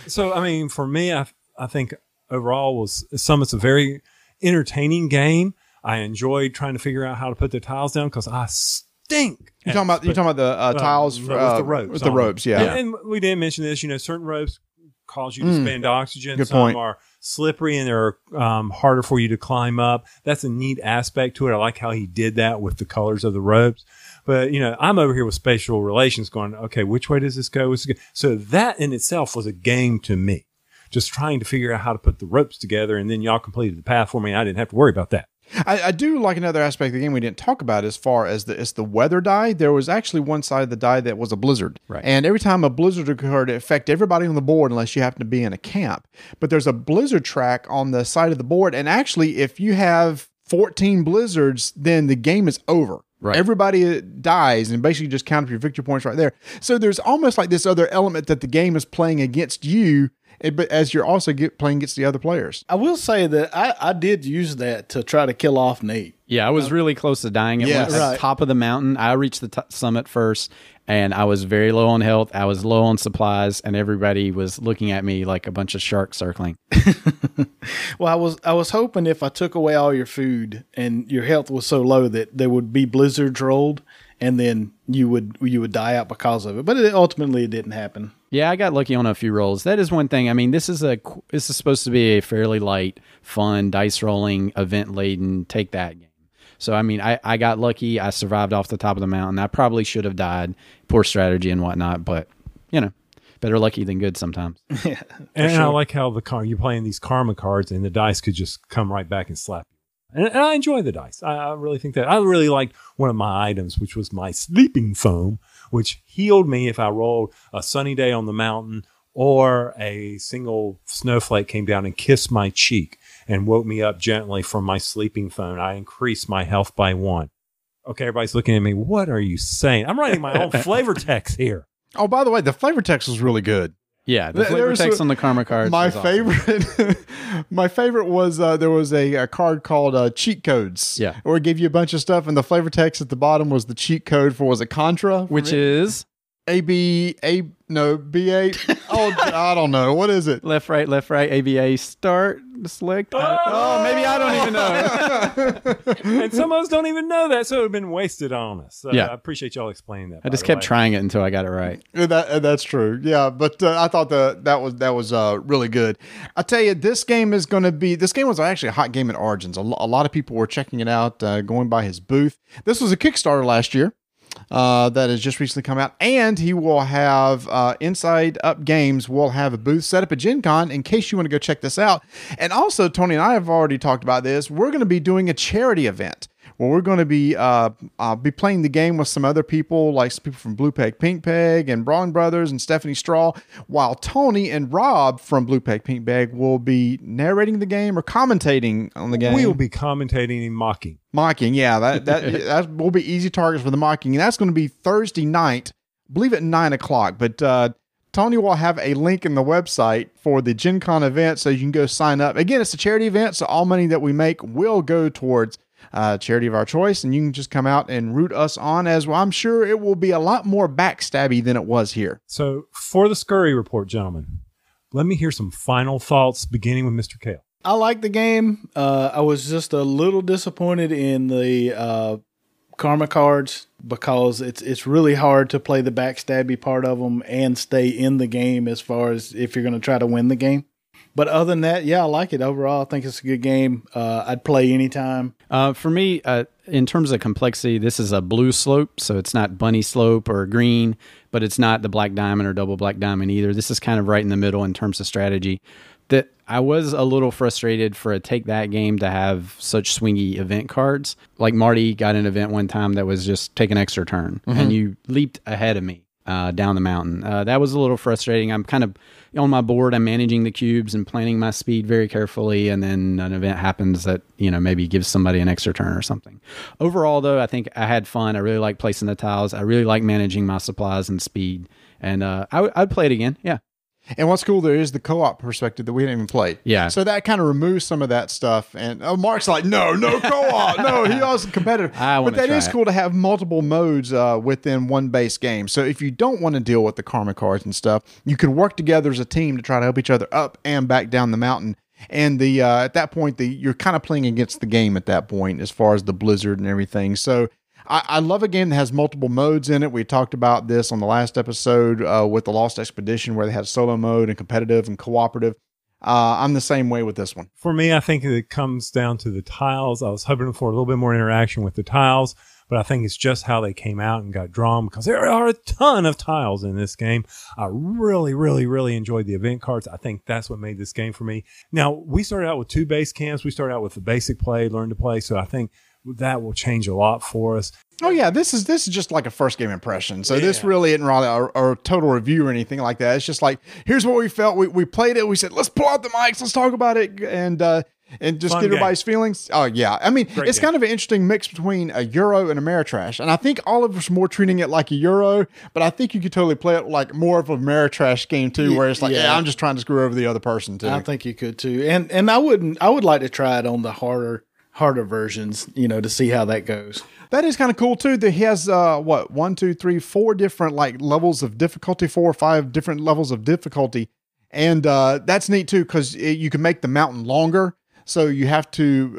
So I mean, for me, I I think overall was Summit's a very entertaining game. I enjoyed trying to figure out how to put the tiles down because I stink. You're talking about you're talking about the uh, tiles with uh, the ropes. with the ropes, them. yeah. And we didn't mention this. You know, certain ropes cause you to Mm. spend oxygen. Good Some point. are slippery and they're um, harder for you to climb up. That's a neat aspect to it. I like how he did that with the colors of the ropes. But you know, I'm over here with spatial relations, going, okay, which way does this go? This go? So that in itself was a game to me. Just trying to figure out how to put the ropes together, and then y'all completed the path for me. I didn't have to worry about that. I, I do like another aspect of the game we didn't talk about as far as the as the weather die. There was actually one side of the die that was a blizzard, Right. and every time a blizzard occurred, it affected everybody on the board unless you happen to be in a camp. But there's a blizzard track on the side of the board, and actually, if you have 14 blizzards, then the game is over. Right. Everybody uh, dies and basically just count up your victory points right there. So there's almost like this other element that the game is playing against you, but as you're also get, playing against the other players. I will say that I, I did use that to try to kill off Nate. Yeah, I was uh, really close to dying. It Yes. was at Right. the top of the mountain. I reached the t- summit first, and I was very low on health. I was low on supplies, and everybody was looking at me like a bunch of sharks circling. Well, I was I was hoping if I took away all your food and your health was so low that there would be blizzards rolled, and then you would you would die out because of it. But it, ultimately, it didn't happen. Yeah, I got lucky on a few rolls. That is one thing. I mean, this is a this is supposed to be a fairly light, fun dice rolling, event laden take that game. So I mean, I I got lucky. I survived off the top of the mountain. I probably should have died. Poor strategy and whatnot, but you know, better lucky than good sometimes. yeah, And I like how the car you're playing these karma cards, and the dice could just come right back and slap you. And, and I enjoy the dice. I, I really think that I really liked one of my items, which was my sleeping foam, which healed me if I rolled a sunny day on the mountain or a single snowflake came down and kissed my cheek and woke me up gently from my sleeping phone. I increased my health by one. Okay, everybody's looking at me. What are you saying? I'm writing my own flavor text here. Oh, by the way, the flavor text was really good. Yeah, the flavor there's text a- on the karma cards. My was awesome. favorite, my favorite was uh, there was a, a card called uh, cheat codes. Yeah. where it gave you a bunch of stuff, and the flavor text at the bottom was the cheat code for was it Contra, which is A B A no B A. Oh, I don't know what is it. left, right, left, right, ABA, start, select. Oh, maybe I don't even know. and some of us don't even know that, so it would have been wasted on us. So Yeah. I appreciate y'all explaining that. I just kept way. trying it until I got it right. Yeah, That uh, that's true. Yeah, but uh, I thought the that was that was uh, really good. I tell you, this game is going to be. This game was actually a hot game at Origins. A, lo- a lot of people were checking it out, uh, going by his booth. This was a Kickstarter last year. Uh, that has just recently come out, and he will have uh, Inside Up Games will have a booth set up at Gen Con in case you want to go check this out. And also, Tony and I have already talked about this. We're going to be doing a charity event where we're going to be uh, uh, be playing the game with some other people, like some people from Blue Peg, Pink Peg, and Braun Brothers, and Stephanie Straw, while Tony and Rob from Blue Peg, Pink Peg will be narrating the game or commentating on the game. We will be commentating and mocking. Mocking, yeah, that that that will be easy targets for the mocking, and that's going to be Thursday night, I believe at nine o'clock. But uh, Tony will have a link in the website for the Gen Con event, so you can go sign up. Again, it's a charity event, so all money that we make will go towards uh, charity of our choice, and you can just come out and root us on. As well. I'm sure it will be a lot more backstabby than it was here. So, for the Scurry report, gentlemen, let me hear some final thoughts, beginning with Mr. Kale. I like the game. Uh, I was just a little disappointed in the uh, karma cards because it's it's really hard to play the backstabby part of them and stay in the game as far as if you're going to try to win the game. But other than that, yeah, I like it overall. I think it's a good game. Uh, I'd play anytime. Uh, for me, uh, in terms of complexity, this is a blue slope, so it's not bunny slope or green, but it's not the black diamond or double black diamond either. This is kind of right in the middle in terms of strategy. That I was a little frustrated for a take that game to have such swingy event cards. Like Marty got an event one time that was just take an extra turn, and you leaped ahead of me uh, down the mountain. Uh, that was a little frustrating. I'm kind of on my board. I'm managing the cubes and planning my speed very carefully, and then an event happens that you know maybe gives somebody an extra turn or something. Overall, though, I think I had fun. I really like placing the tiles. I really like managing my supplies and speed, and uh, I w- I'd play it again. Yeah. And what's cool there is the co-op perspective that we didn't even play. Yeah. So that kind of removes some of that stuff. And oh, Mark's like, no, no co-op, no. He also competitive. I but that is it. cool to have multiple modes uh, within one base game. So if you don't want to deal with the karma cards and stuff, you can work together as a team to try to help each other up and back down the mountain. And the uh, at that point, the you're kind of playing against the game at that point as far as the blizzard and everything. So. I, I love a game that has multiple modes in it. We talked about this on the last episode uh, with the Lost Expedition, where they had solo mode and competitive and cooperative. Uh, I'm the same way with this one. For me, I think it comes down to the tiles. I was hoping for a little bit more interaction with the tiles, but I think it's just how they came out and got drawn because there are a ton of tiles in this game. I really, really, really enjoyed the event cards. I think that's what made this game for me. Now, we started out with two base camps. We started out with the basic play, learn to play. So I think that will change a lot for us. Oh yeah, this is this is just like a first game impression. So this really isn't really a, a total review or anything like that. It's just like here's what we felt. We, we played it. We said let's pull out the mics. Let's talk about it and uh, and just Fun get game. everybody's feelings. Oh yeah, I mean Great it's game. kind of an interesting mix between a Euro and Ameritrash, and I think all of us are more treating it like a Euro, but I think you could totally play it like more of a Ameritrash game too, where it's like yeah, Yeah. I'm just trying to screw over the other person too. I think you could too. And and I wouldn't. I would like to try it on the harder harder versions. You know, to see how that goes. That is kind of cool too. That he has uh what one, two, three, four different like levels of difficulty, four or five different levels of difficulty, and uh, that's neat too because you can make the mountain longer. So you have to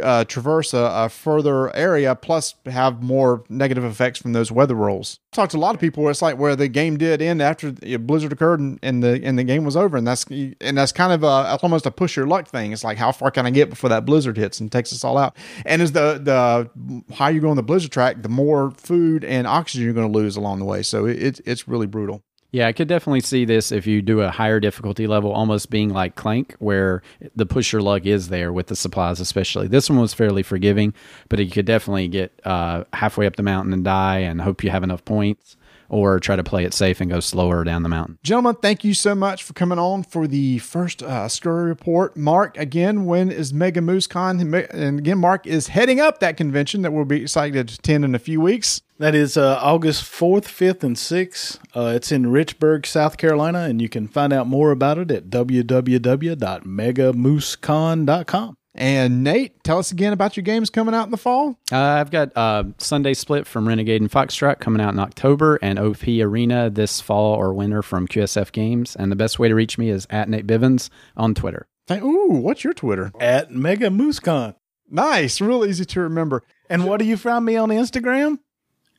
uh, traverse a, a further area, plus have more negative effects from those weather rolls. Talked to a lot of people where it's like where the game did end after the blizzard occurred and, and the and the game was over, and that's and that's kind of a almost a push your luck thing. It's like how far can I get before that blizzard hits and takes us all out? And as the the higher you go on the blizzard track, the more food and oxygen you're going to lose along the way. So it, it's really brutal. Yeah, I could definitely see this if you do a higher difficulty level, almost being like Clank, where the push your luck is there with the supplies, especially. This one was fairly forgiving, but you could definitely get uh, halfway up the mountain and die and hope you have enough points, or try to play it safe and go slower down the mountain. Gentlemen, thank you so much for coming on for the first uh, Scurry Report. Mark, again, when is Mega Moose Con? And again, Mark is heading up that convention that we'll be excited to attend in a few weeks. That is uh, August 4th, 5th, and 6th. Uh, it's in Richburg, South Carolina, and you can find out more about it at www.megamoosecon.com. And Nate, tell us again about your games coming out in the fall. Uh, I've got uh, Sunday Split from Renegade and Foxtrot coming out in October, and OP Arena this fall or winter from QSF Games. And the best way to reach me is at Nate Bivens on Twitter. Thank- Ooh, what's your Twitter? At Mega MooseCon. Nice, real easy to remember. And what do you find me on Instagram?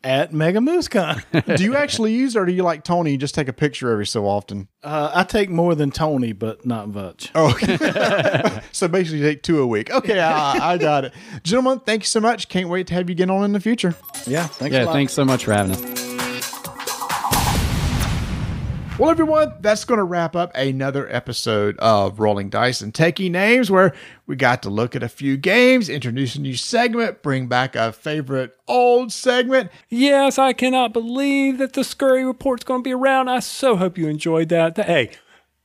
At Mega MooseCon. do you actually use it or do you like Tony? You just take a picture every so often? uh, I take more than Tony, but not much. Oh, okay. so basically, you take two a week. Okay, I, I got it. Gentlemen, thank you so much. Can't wait to have you get on in the future. Yeah, thanks a Yeah, lot. thanks so much for having us. Well, everyone, that's going to wrap up another episode of Rolling Dice and Taking Names, where we got to look at a few games, introduce a new segment, bring back a favorite old segment. Yes, I cannot believe that the Scurry Report's going to be around. I so hope you enjoyed that. Hey,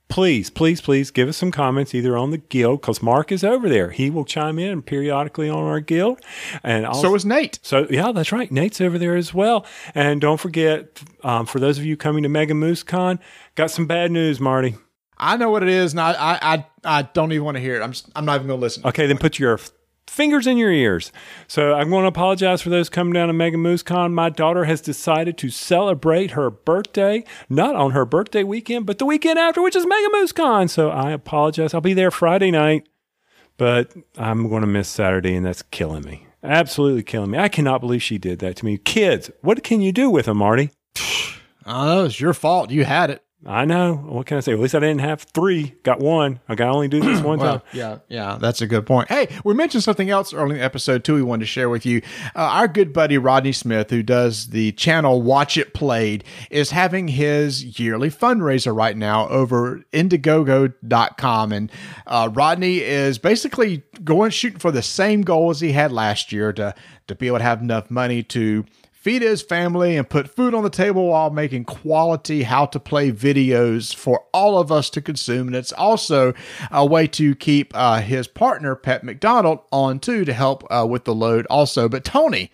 please, please, please give us some comments either on the guild because Mark is over there. He will chime in periodically on our guild, and also, So is Nate. So yeah, that's right. Nate's over there as well. And don't forget, um, for those of you coming to Mega Moose Con, got some bad news, Marty. I know what it is, and I, I, I, I don't even want to hear it. I'm, just, I'm not even going to listen. Okay, then put your fingers in your ears. So I'm going to apologize for those coming down to Mega Moose Con. My daughter has decided to celebrate her birthday, not on her birthday weekend, but the weekend after, which is Mega Moose Con. So I apologize. I'll be there Friday night, but I'm going to miss Saturday, and that's killing me. Absolutely killing me. I cannot believe she did that to me. Kids, what can you do with them, Marty? Oh, I it's your fault. You had it. I know. What can I say? At least I didn't have three. Got one. I can only do this one time. Yeah, yeah, that's a good point. Hey, we mentioned something else early in the episode too. We wanted to share with you. Uh, our good buddy Rodney Smith, who does the channel Watch It Played, is having his yearly fundraiser right now over Indiegogo.com, and uh, Rodney is basically going shooting for the same goal as he had last year to to be able to have enough money to feed his family and put food on the table while making quality how to play videos for all of us to consume. And it's also a way to keep uh, his partner, Pet McDonald, on too to help uh, with the load also. But Tony,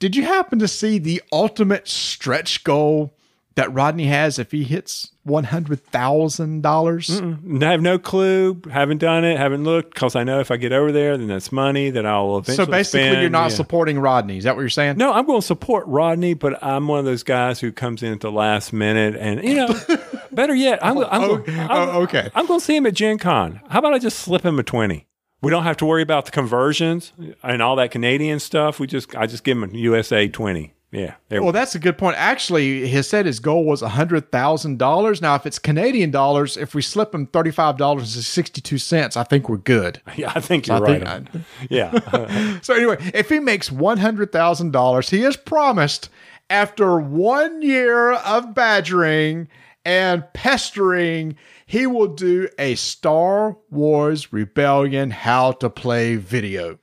did you happen to see the ultimate stretch goal that Rodney has if he hits $100,000? I have no clue. Haven't done it. Haven't looked because I know if I get over there, then that's money that I'll eventually. So basically, spend. you're not Yeah. supporting Rodney. Is that what you're saying? No, I'm going to support Rodney, but I'm one of those guys who comes in at the last minute, and you know, better yet, I'm, I'm, Oh, going, oh, I'm, okay. I'm going to see him at Gen Con. How about I just slip him a twenty? We don't have to worry about the conversions and all that Canadian stuff. We just I just give him a USA twenty. Yeah. Well, that's a good point. Actually, he said his goal was hundred thousand dollars. Now, if it's Canadian dollars, if we slip him thirty-five dollars and sixty-two cents, I think we're good. yeah, I think you're I right. think on- yeah. So anyway, if he makes one hundred thousand dollars, he has promised after one year of badgering and pestering, he will do a Star Wars Rebellion how to play video.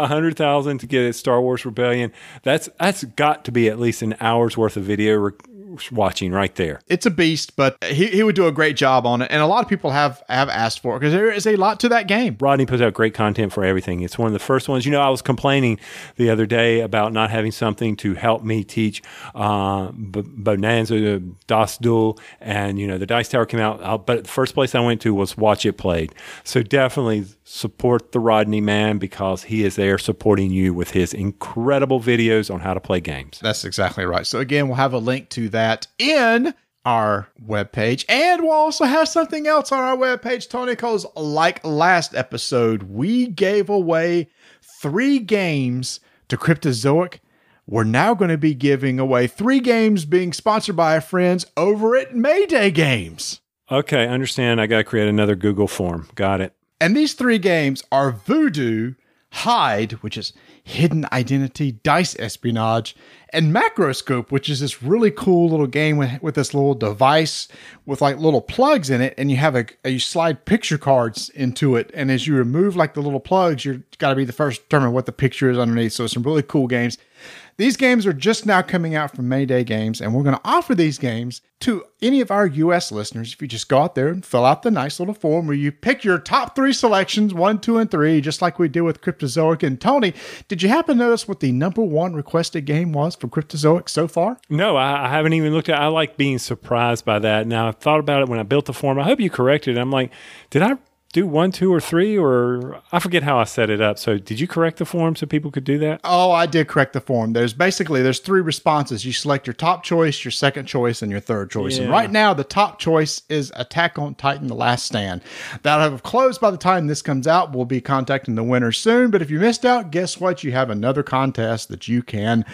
A hundred thousand to get a Star Wars Rebellion. That's that's got to be at least an hour's worth of video re- watching right there. It's a beast, but he, he would do a great job on it, and a lot of people have have asked for it because there is a lot to that game. Rodney puts out great content for everything. It's one of the first ones. You know, I was complaining the other day about not having something to help me teach uh, B- Bohnanza, Das Duel, and, you know, the Dice Tower came out. Uh, but the first place I went to was Watch It Played. So definitely support the Rodney man because he is there supporting you with his incredible videos on how to play games. That's exactly right. So again, we'll have a link to that in our webpage. And we'll also have something else on our webpage, Tony, because like last episode, we gave away three games to Cryptozoic. We're now going to be giving away three games being sponsored by our friends over at Mayday Games. Okay, understand. I got to create another Google form. Got it. And these three games are Voodoo, Hide, which is hidden identity, dice espionage, and Macroscope, which is this really cool little game with, with this little device with like little plugs in it, and you have a, a you slide picture cards into it, and as you remove like the little plugs, you're got to be the first to determine what the picture is underneath. So it's some really cool games. These games are just now coming out from Mayday Games, and we're going to offer these games to any of our US listeners. If you just go out there and fill out the nice little form where you pick your top three selections one, two, and three, just like we did with Cryptozoic. And Tony, did you happen to notice what the number one requested game was for Cryptozoic so far? No, I, I haven't even looked at. it. I like being surprised by that. Now I thought about it when I built the form. I hope you corrected. it. I'm like, did I do one, two, or three, or I forget how I set it up. So did you correct the form so people could do that? Oh, I did correct the form. There's basically there's three responses. You select your top choice, your second choice, and your third choice. And right now, the top choice is Attack on Titan: The Last Stand. That'll have closed by the time this comes out. We'll be contacting the winner soon. But if you missed out, guess what? You have another contest that you can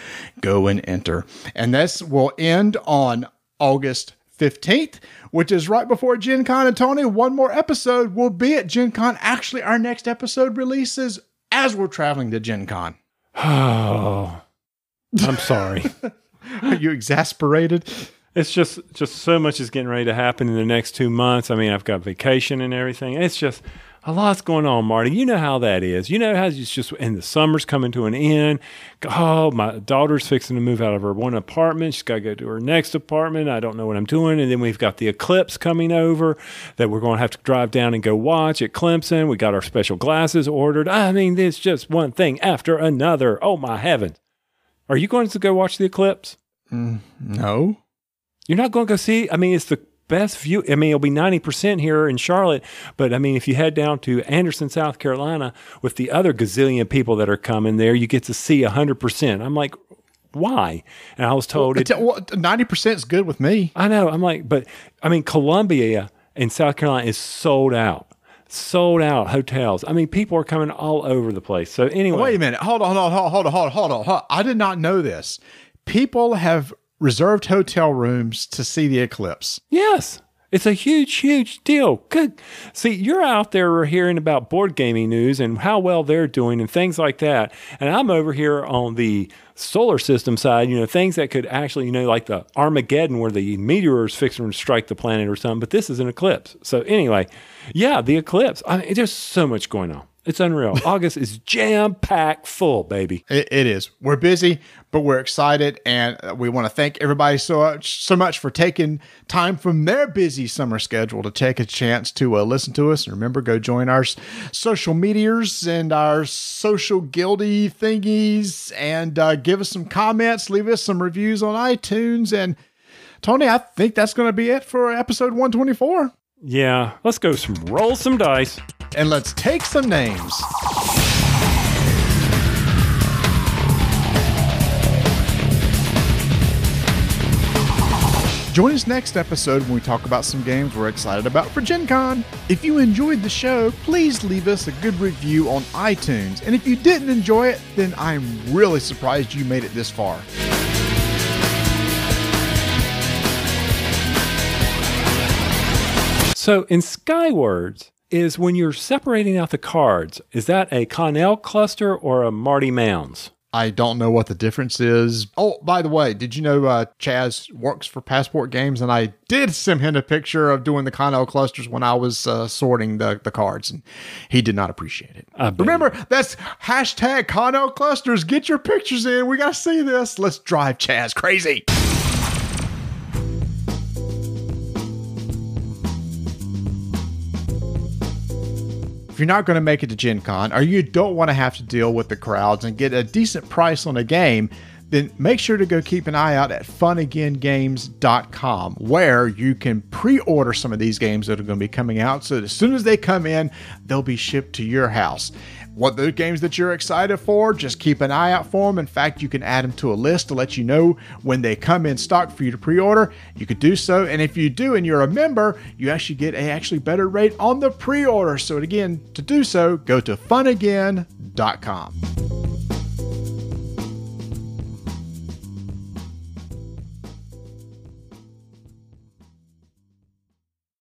go and enter, and this will end on August 15th, which is right before Gen Con. And Tony, one more episode will be at Gen Con. Actually, our next episode releases as we're traveling to Gen Con. Oh, I'm sorry. Are you exasperated? It's just just so much is getting ready to happen in the next two months. I mean, I've got vacation and everything. It's just a lot's going on, Marty. You know how that is. You know how it's just and the summer's coming to an end. Oh, my daughter's fixing to move out of her one apartment. She's got to go to her next apartment. I don't know what I'm doing. And then we've got the eclipse coming over that we're going to have to drive down and go watch at Clemson. We got our special glasses ordered. I mean, it's just one thing after another. Oh my heavens! Are you going to go watch the eclipse? Mm, no. You're not going to go see. I mean, it's the best view. I mean, it'll be ninety percent here in Charlotte, but I mean, if you head down to Anderson, South Carolina, with the other gazillion people that are coming there, you get to see hundred percent. I'm like, why? And I was told it. Ninety percent is good with me. I know. I'm like, but I mean, Columbia in South Carolina is sold out. Sold out hotels. I mean, people are coming all over the place. So anyway, Wait a minute. Hold on, hold on, hold on, hold on, hold on. Hold on. I did not know this. People have reserved hotel rooms to see the eclipse. Yes. It's a huge, huge deal. Good. See, you're out there hearing about board gaming news and how well they're doing and things like that. And I'm over here on the solar system side, you know, things that could actually, you know, like the Armageddon where the meteor is fixing to strike the planet or something. But this is an eclipse. So anyway, yeah, the eclipse. I mean, there's so much going on. It's unreal. August is jam packed full, baby. It, it is. We're busy, but we're excited, and uh, we want to thank everybody so much, so much for taking time from their busy summer schedule to take a chance to uh, listen to us. And remember, go join our social meteors and our social guilty thingies, and uh, give us some comments, leave us some reviews on iTunes, and Tony, I think that's going to be it for episode 124. Yeah, let's go some roll some dice. And let's take some names. Join us next episode when we talk about some games we're excited about for Gen Con. If you enjoyed the show, please leave us a good review on iTunes. And if you didn't enjoy it, then I'm really surprised you made it this far. So in Skywards is when you're separating out the cards, is that a Connell cluster or a Marty Mounds? I don't know what the difference is. Oh, by the way, did you know uh, Chaz works for Passport Games? And I did send him a picture of doing the Connell clusters when I was uh, sorting the, the cards, and he did not appreciate it. Remember, that's hashtag Connell clusters. Get your pictures in. We got to see this. Let's drive Chaz crazy. If you're not going to make it to Gen Con or you don't want to have to deal with the crowds and get a decent price on a game, then make sure to go keep an eye out at funagaingames.com where you can pre-order some of these games that are going to be coming out so that as soon as they come in, they'll be shipped to your house. What the games that you're excited for, just keep an eye out for them. In fact, you can add them to a list to let you know when they come in stock for you to pre-order. You could do so, and if you do and you're a member, you actually get a actually better rate on the pre-order. So again, to do so, go to funagain.com.